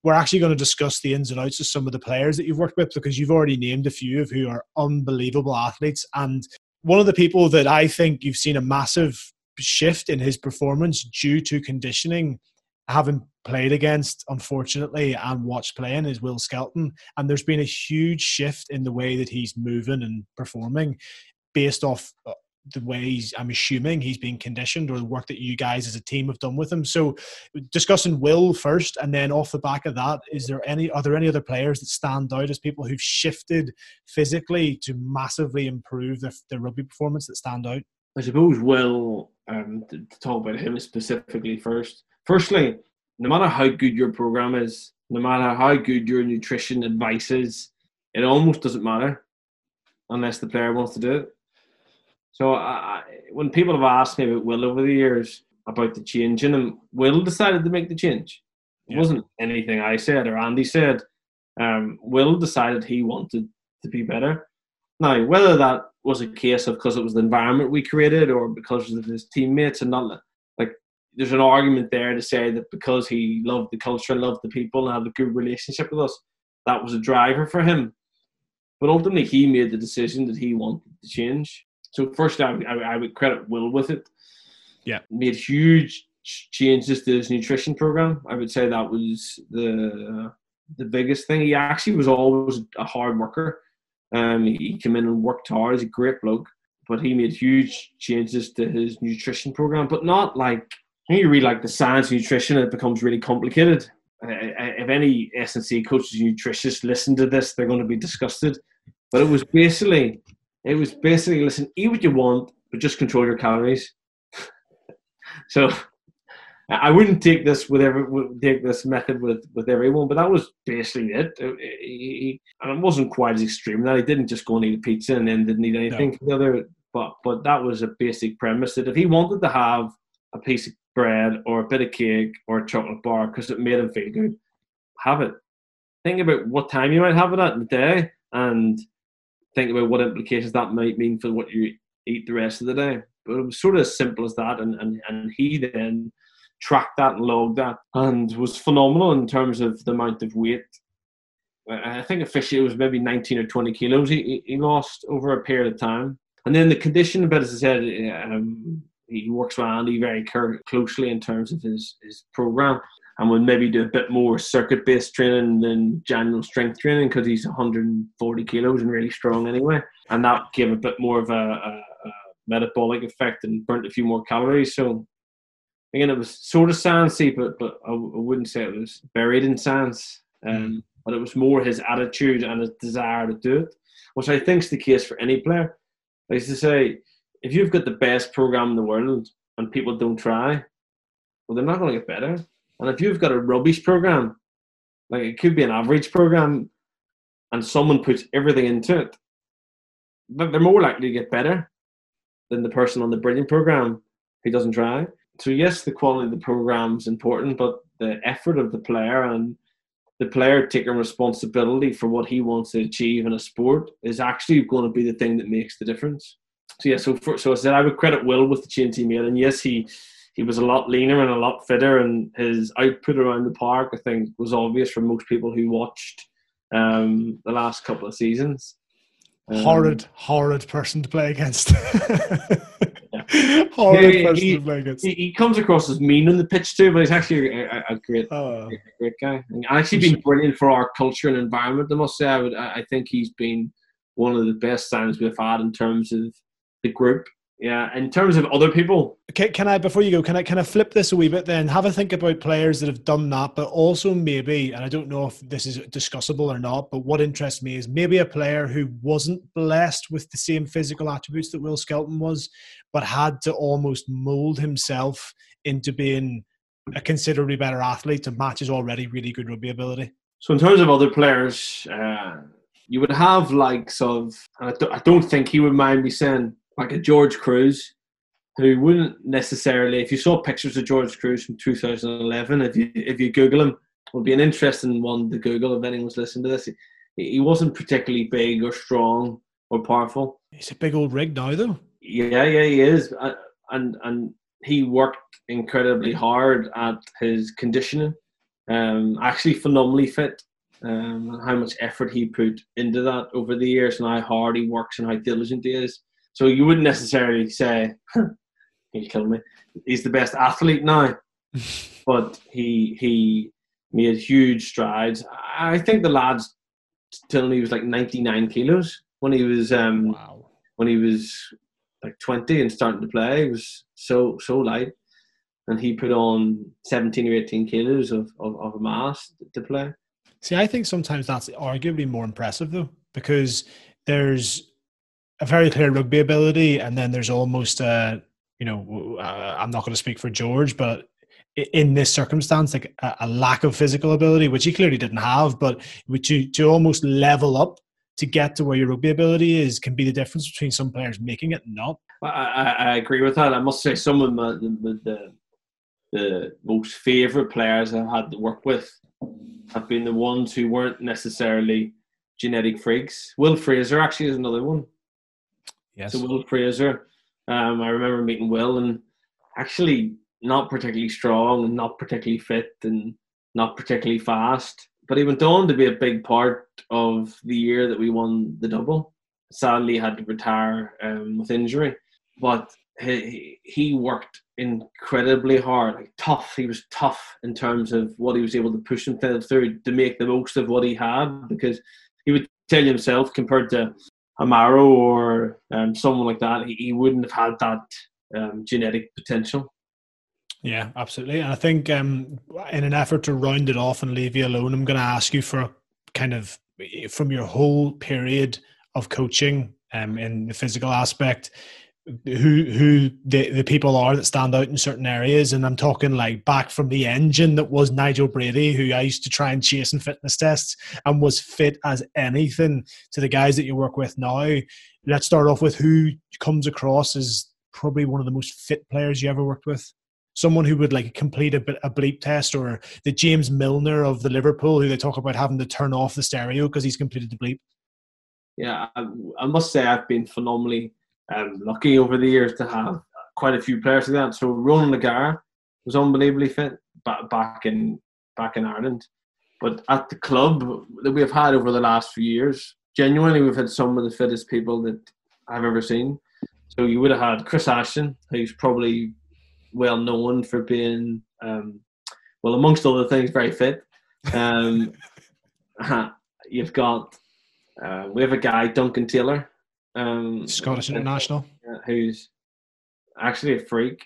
we're actually going to discuss the ins and outs of some of the players that you've worked with because you've already named a few of who are unbelievable athletes. And one of the people that I think you've seen a massive shift in his performance due to conditioning, having played against, unfortunately, and watched playing is Will Skelton. And there's been a huge shift in the way that he's moving and performing based off the way I'm assuming he's being conditioned or the work that you guys as a team have done with him. So discussing Will first, and then off the back of that, is there any, are there any other players that stand out as people who've shifted physically to massively improve their, their rugby performance that stand out? I suppose Will, um, to, to talk about him specifically first. Firstly, no matter how good your program is, no matter how good your nutrition advice is, it almost doesn't matter unless the player wants to do it. So I, when people have asked me about Will over the years about the change in him, Will decided to make the change. It yeah. wasn't anything I said or Andy said. Um, Will decided he wanted to be better. Now, whether that was a case of because it was the environment we created or because of his teammates and not like there's an argument there to say that because he loved the culture and loved the people and had a good relationship with us, that was a driver for him. But ultimately, he made the decision that he wanted to change. So first, I, I, I would credit Will with it. Yeah, made huge changes to his nutrition program. I would say that was the the biggest thing. He actually was always a hard worker. Um, he came in and worked hard. He's a great bloke, but he made huge changes to his nutrition program. But not like when you read like the science of nutrition, it becomes really complicated. Uh, uh if any S and C coaches, nutritionists listen to this, they're going to be disgusted. But it was basically it was basically listen, eat what you want, but just control your calories. <laughs> so I wouldn't take this with every take this method with with everyone, but that was basically it. He, and it wasn't quite as extreme that he didn't just go and eat a pizza and then didn't eat anything no. for the other. But but that was a basic premise that if he wanted to have a piece of bread or a bit of cake or a chocolate bar because it made him feel good, have it. Think about what time you might have it at in the day and think about what implications that might mean for what you eat the rest of the day. But it was sort of as simple as that, and and, and he then tracked that and logged that, and was phenomenal in terms of the amount of weight. I think officially it was maybe 19 or 20 kilos he, he lost over a period of time. And then the condition, but as I said, um, he works with Andy very closely in terms of his, his program and would maybe do a bit more circuit based training than general strength training because he's 140 kilos and really strong anyway. And that gave a bit more of a, a, a, metabolic effect and burnt a few more calories. So again, it was sort of sciencey, but but I, wouldn't say it was buried in science. Um, mm. But it was more his attitude and his desire to do it, which I think is the case for any player. I used to say, if you've got the best program in the world and people don't try, well, they're not going to get better and if you've got a rubbish program, like it could be an average program, and someone puts everything into it, they're more likely to get better than the person on the brilliant program who doesn't try. So yes, the quality of the program is important, but the effort of the player and the player taking responsibility for what he wants to achieve in a sport is actually going to be the thing that makes the difference. So yeah, so for, so I said I would credit Will with the change he made, and yes, he he was a lot leaner and a lot fitter, and his output around the park, I think, was obvious for most people who watched um, the last couple of seasons. Um, horrid, horrid person to play against. <laughs> yeah. Horrid he, person he, to play against. he, he, comes across as mean on the pitch too, but he's actually a, a great, oh. a great guy. And actually been brilliant for our culture and environment. I must say, I would, I think he's been one of the best signs we've had in terms of the group yeah, in terms of other people. Can, can I before you go? Can I kind of flip this a wee bit? Then have a think about players that have done that, but also maybe, and I don't know if this is discussable or not, but what interests me is maybe a player who wasn't blessed with the same physical attributes that Will Skelton was, but had to almost mold himself into being a considerably better athlete to match his already really good rugby ability. So, in terms of other players, uh, you would have likes of, and I I don't think he would mind me saying like a George Kruis, who wouldn't necessarily, if you saw pictures of George Kruis from 2011, if you if you Google him, would be an interesting one to Google if anyone's listening to this. He, he wasn't particularly big or strong or powerful. He's a big old rig now, though. Yeah, yeah, he is, uh, and and he worked incredibly hard at his conditioning. Um, actually, phenomenally fit. Um, how much effort he put into that over the years, and how hard he works, and how diligent he is. So you wouldn't necessarily say he'll kill me. He's the best athlete now, <laughs> but he he made huge strides. I think the lads till he was like 99 kilos when he was um wow. when he was like 20 and starting to play. He was so so light, and he put on 17 or 18 kilos of of, of mass to play. See, I think sometimes that's arguably more impressive though, because there's a very clear rugby ability, and then there's almost a you know uh, I'm not going to speak for George, but in this circumstance, like a, lack of physical ability, which he clearly didn't have, but to to almost level up to get to where your rugby ability is can be the difference between some players making it and not. I, I, I agree with that. I must say some of my, the, the the most favourite players I've had to work with have been the ones who weren't necessarily genetic freaks. Will Fraser actually is another one. Yes. To Will Fraser. Um, I remember meeting Will and actually not particularly strong and not particularly fit and not particularly fast. But he went on to be a big part of the year that we won the double. Sadly, had to retire um, with injury, but he, he worked incredibly hard, like tough. He was tough in terms of what he was able to push himself through to make the most of what he had because he would tell himself compared to a Maro or um, someone like that, he, wouldn't have had that um, genetic potential. Yeah, absolutely. And I think um, in an effort to round it off and leave you alone, I'm going to ask you for kind of from your whole period of coaching um, in the physical aspect, who who the, the people are that stand out in certain areas. And i'm talking like back from the engine that was nigel brady who i used to try and chase in fitness tests and was fit as anything to the guys that you work with now. Let's start off with who comes across as probably one of the most fit players you ever worked with. Someone who would like complete a, bit a bleep test or the james milner of the liverpool who they talk about having to turn off the stereo because he's completed the bleep. Yeah I, I must say i've been phenomenally um, lucky over the years to have quite a few players like that. So Ronan Lagar was unbelievably fit back, back in back in Ireland. But at the club that we've had over the last few years, genuinely we've had some of the fittest people that I've ever seen. So you would have had Chris Ashton, who's probably well known for being, um, well, amongst other things, very fit. Um, <laughs> you've got, uh, we have a guy, Duncan Taylor, um, Scottish international, who's actually a freak.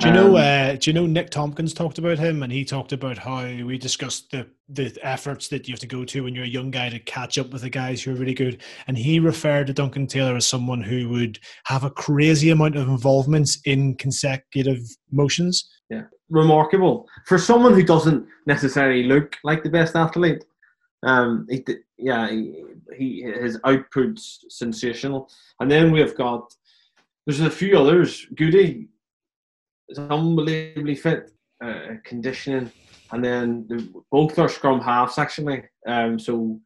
Do you know? Um, uh, do you know Nick Tompkins talked about him, and he talked about how we discussed the the efforts that you have to go to when you're a young guy to catch up with the guys who are really good. And he referred to Duncan Taylor as someone who would have a crazy amount of involvements in consecutive motions. Yeah, remarkable for someone who doesn't necessarily look like the best athlete. Um, he, yeah, he, he his output's sensational. And then we've got there's a few others. Goody is unbelievably fit, uh, conditioning, and then the, both are scrum halves actually. Um, so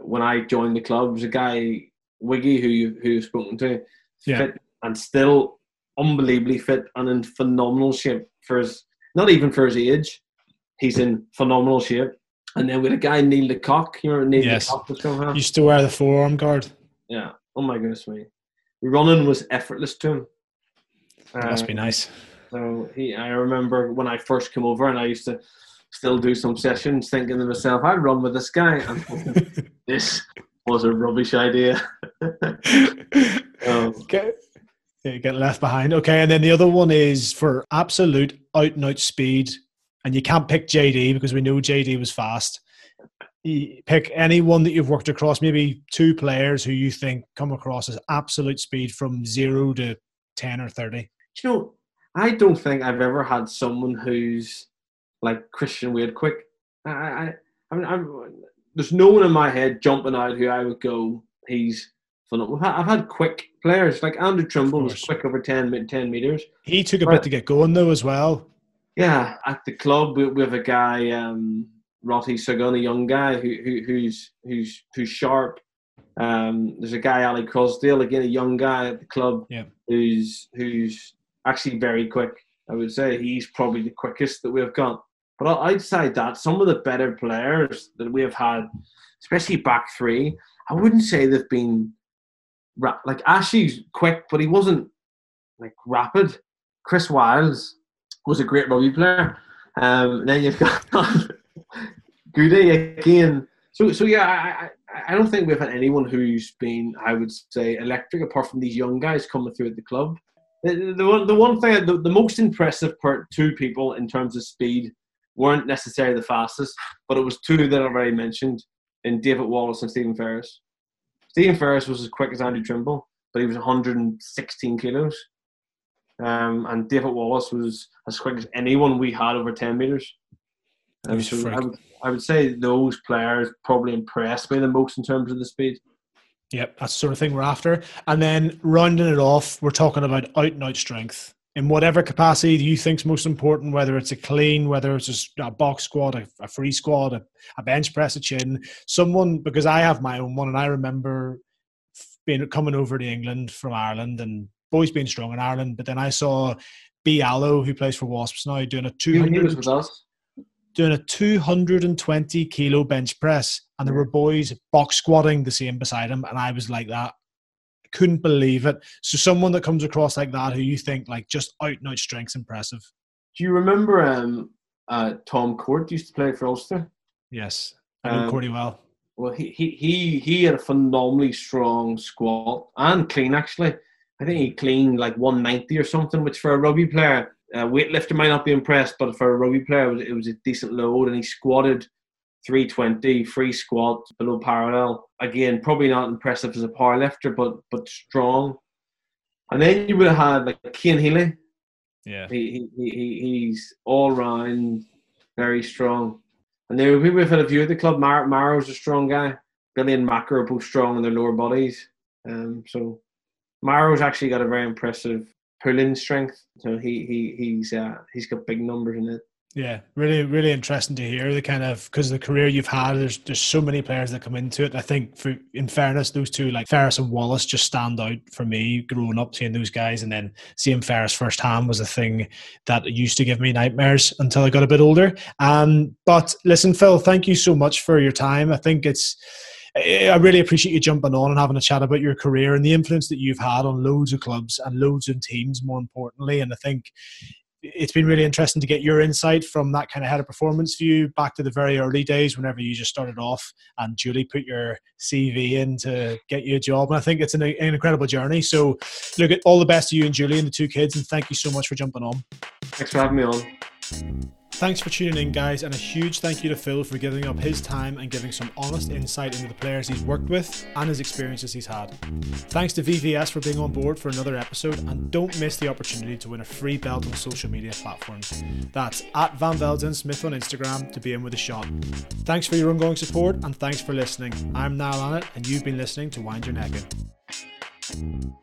when I joined the club, there's a guy Wiggy who you who you've spoken to, yeah. fit and still unbelievably fit and in phenomenal shape for his not even for his age. He's in phenomenal shape. And then with a guy Neil Cock, you remember Neil yes. de Kock was coming Used to wear the forearm guard. Yeah. Oh my goodness me. Running was effortless to him. Must be nice. So he, I remember when I first came over, and I used to still do some sessions, thinking to myself, "I'd run with this guy." And <laughs> this was a rubbish idea. <laughs> <laughs> um, okay. Yeah, get left behind. Okay, and then the other one is for absolute out and out speed, and you can't pick JD because we know JD was fast. You pick anyone that you've worked across, maybe two players who you think come across as absolute speed from zero to ten or thirty. You know, I don't think I've ever had someone who's like Christian Wade quick. I, I, I'm, I'm, there's no one in my head jumping out who I would go, he's phenomenal. I've had quick players like Andrew Trimble was quick over 10, 10 meters. He took a bit to get going though as well. Yeah, at the club we, we have a guy, um, Roti Segun, a young guy who, who, who's who's who's sharp. Um, there's a guy Ali Crossdale, again a young guy at the club, yeah. who's who's actually very quick. I would say he's probably the quickest that we've got. But outside that, some of the better players that we have had, especially back three, I wouldn't say they've been ra- like Ashley's quick, but he wasn't like rapid. Chris Wyles was a great rugby player. Um, then you've <laughs> got Goody again. So, so yeah, I, I, I don't think we've had anyone who's been, I would say, electric apart from these young guys coming through at the club. The, the, one, the one thing, the, the most impressive part, two people in terms of speed weren't necessarily the fastest, but it was two that I've already mentioned in David Wallace and Stephen Ferris. Stephen Ferris was as quick as Andrew Trimble, but he was 116 kilos. Um, and David Wallace was as quick as anyone we had over 10 meters. Um, so I would, I would say those players probably impressed me the most in terms of the speed. Yep, that's the sort of thing we're after. And then rounding it off, we're talking about out and out strength in whatever capacity do you think is most important, whether it's a clean, whether it's a, box squat, a, a free squat, a, a, bench press, a chin, someone, because I have my own one and I remember being coming over to England from Ireland and always being strong in Ireland, but then I saw Biyi Alo, who plays for Wasps now, doing a 200, doing a 220 kilo bench press and there were boys box squatting the same beside him and I was like that couldn't believe it. So someone that comes across like that, who you think like just out and out strength's impressive. Do you remember um, uh, Tom Court used to play for Ulster? Yes, I know um, Cordy well. Well, he, he he he had a phenomenally strong squat and clean actually. I think he cleaned like 190 or something, which for a rugby player, a weightlifter might not be impressed, but for a rugby player, it was, it was a decent load, and he squatted 320 free squat below parallel. Again, probably not impressive as a power lifter, but but strong. And then you would have had like Cian Healy. Yeah, he, he, he he's all round very strong. And then we've had a few at the club. Mar- Maro's a strong guy. Billy and Mako are both strong in their lower bodies. Um, so Maro's actually got a very impressive pulling strength. So he he he's uh, he's got big numbers in it. Yeah, really, really interesting to hear the kind of because the career you've had. There's there's so many players that come into it. I think, for, in fairness, those two like Ferris and Wallace just stand out for me. Growing up, seeing those guys, and then seeing Ferris firsthand was a thing that used to give me nightmares until I got a bit older. Um, but listen, Phil, thank you so much for your time. I think it's. I really appreciate you jumping on and having a chat about your career and the influence that you've had on loads of clubs and loads of teams, more importantly. And I think it's been really interesting to get your insight from that kind of head of performance view back to the very early days whenever you just started off and Julie put your CV in to get you a job. And I think it's an, an incredible journey. So, look at all the best to you and Julie and the two kids. And thank you so much for jumping on. Thanks for having me on. Thanks for tuning in, guys, and a huge thank you to Phil for giving up his time and giving some honest insight into the players he's worked with and his experiences he's had. Thanks to VVS for being on board for another episode, and don't miss the opportunity to win a free belt on social media platforms. That's at Van Velden Smith on Instagram to be in with a shot. Thanks for your ongoing support, and thanks for listening. I'm Niall Annett, and you've been listening to Wind Your Neck In.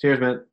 Cheers, man.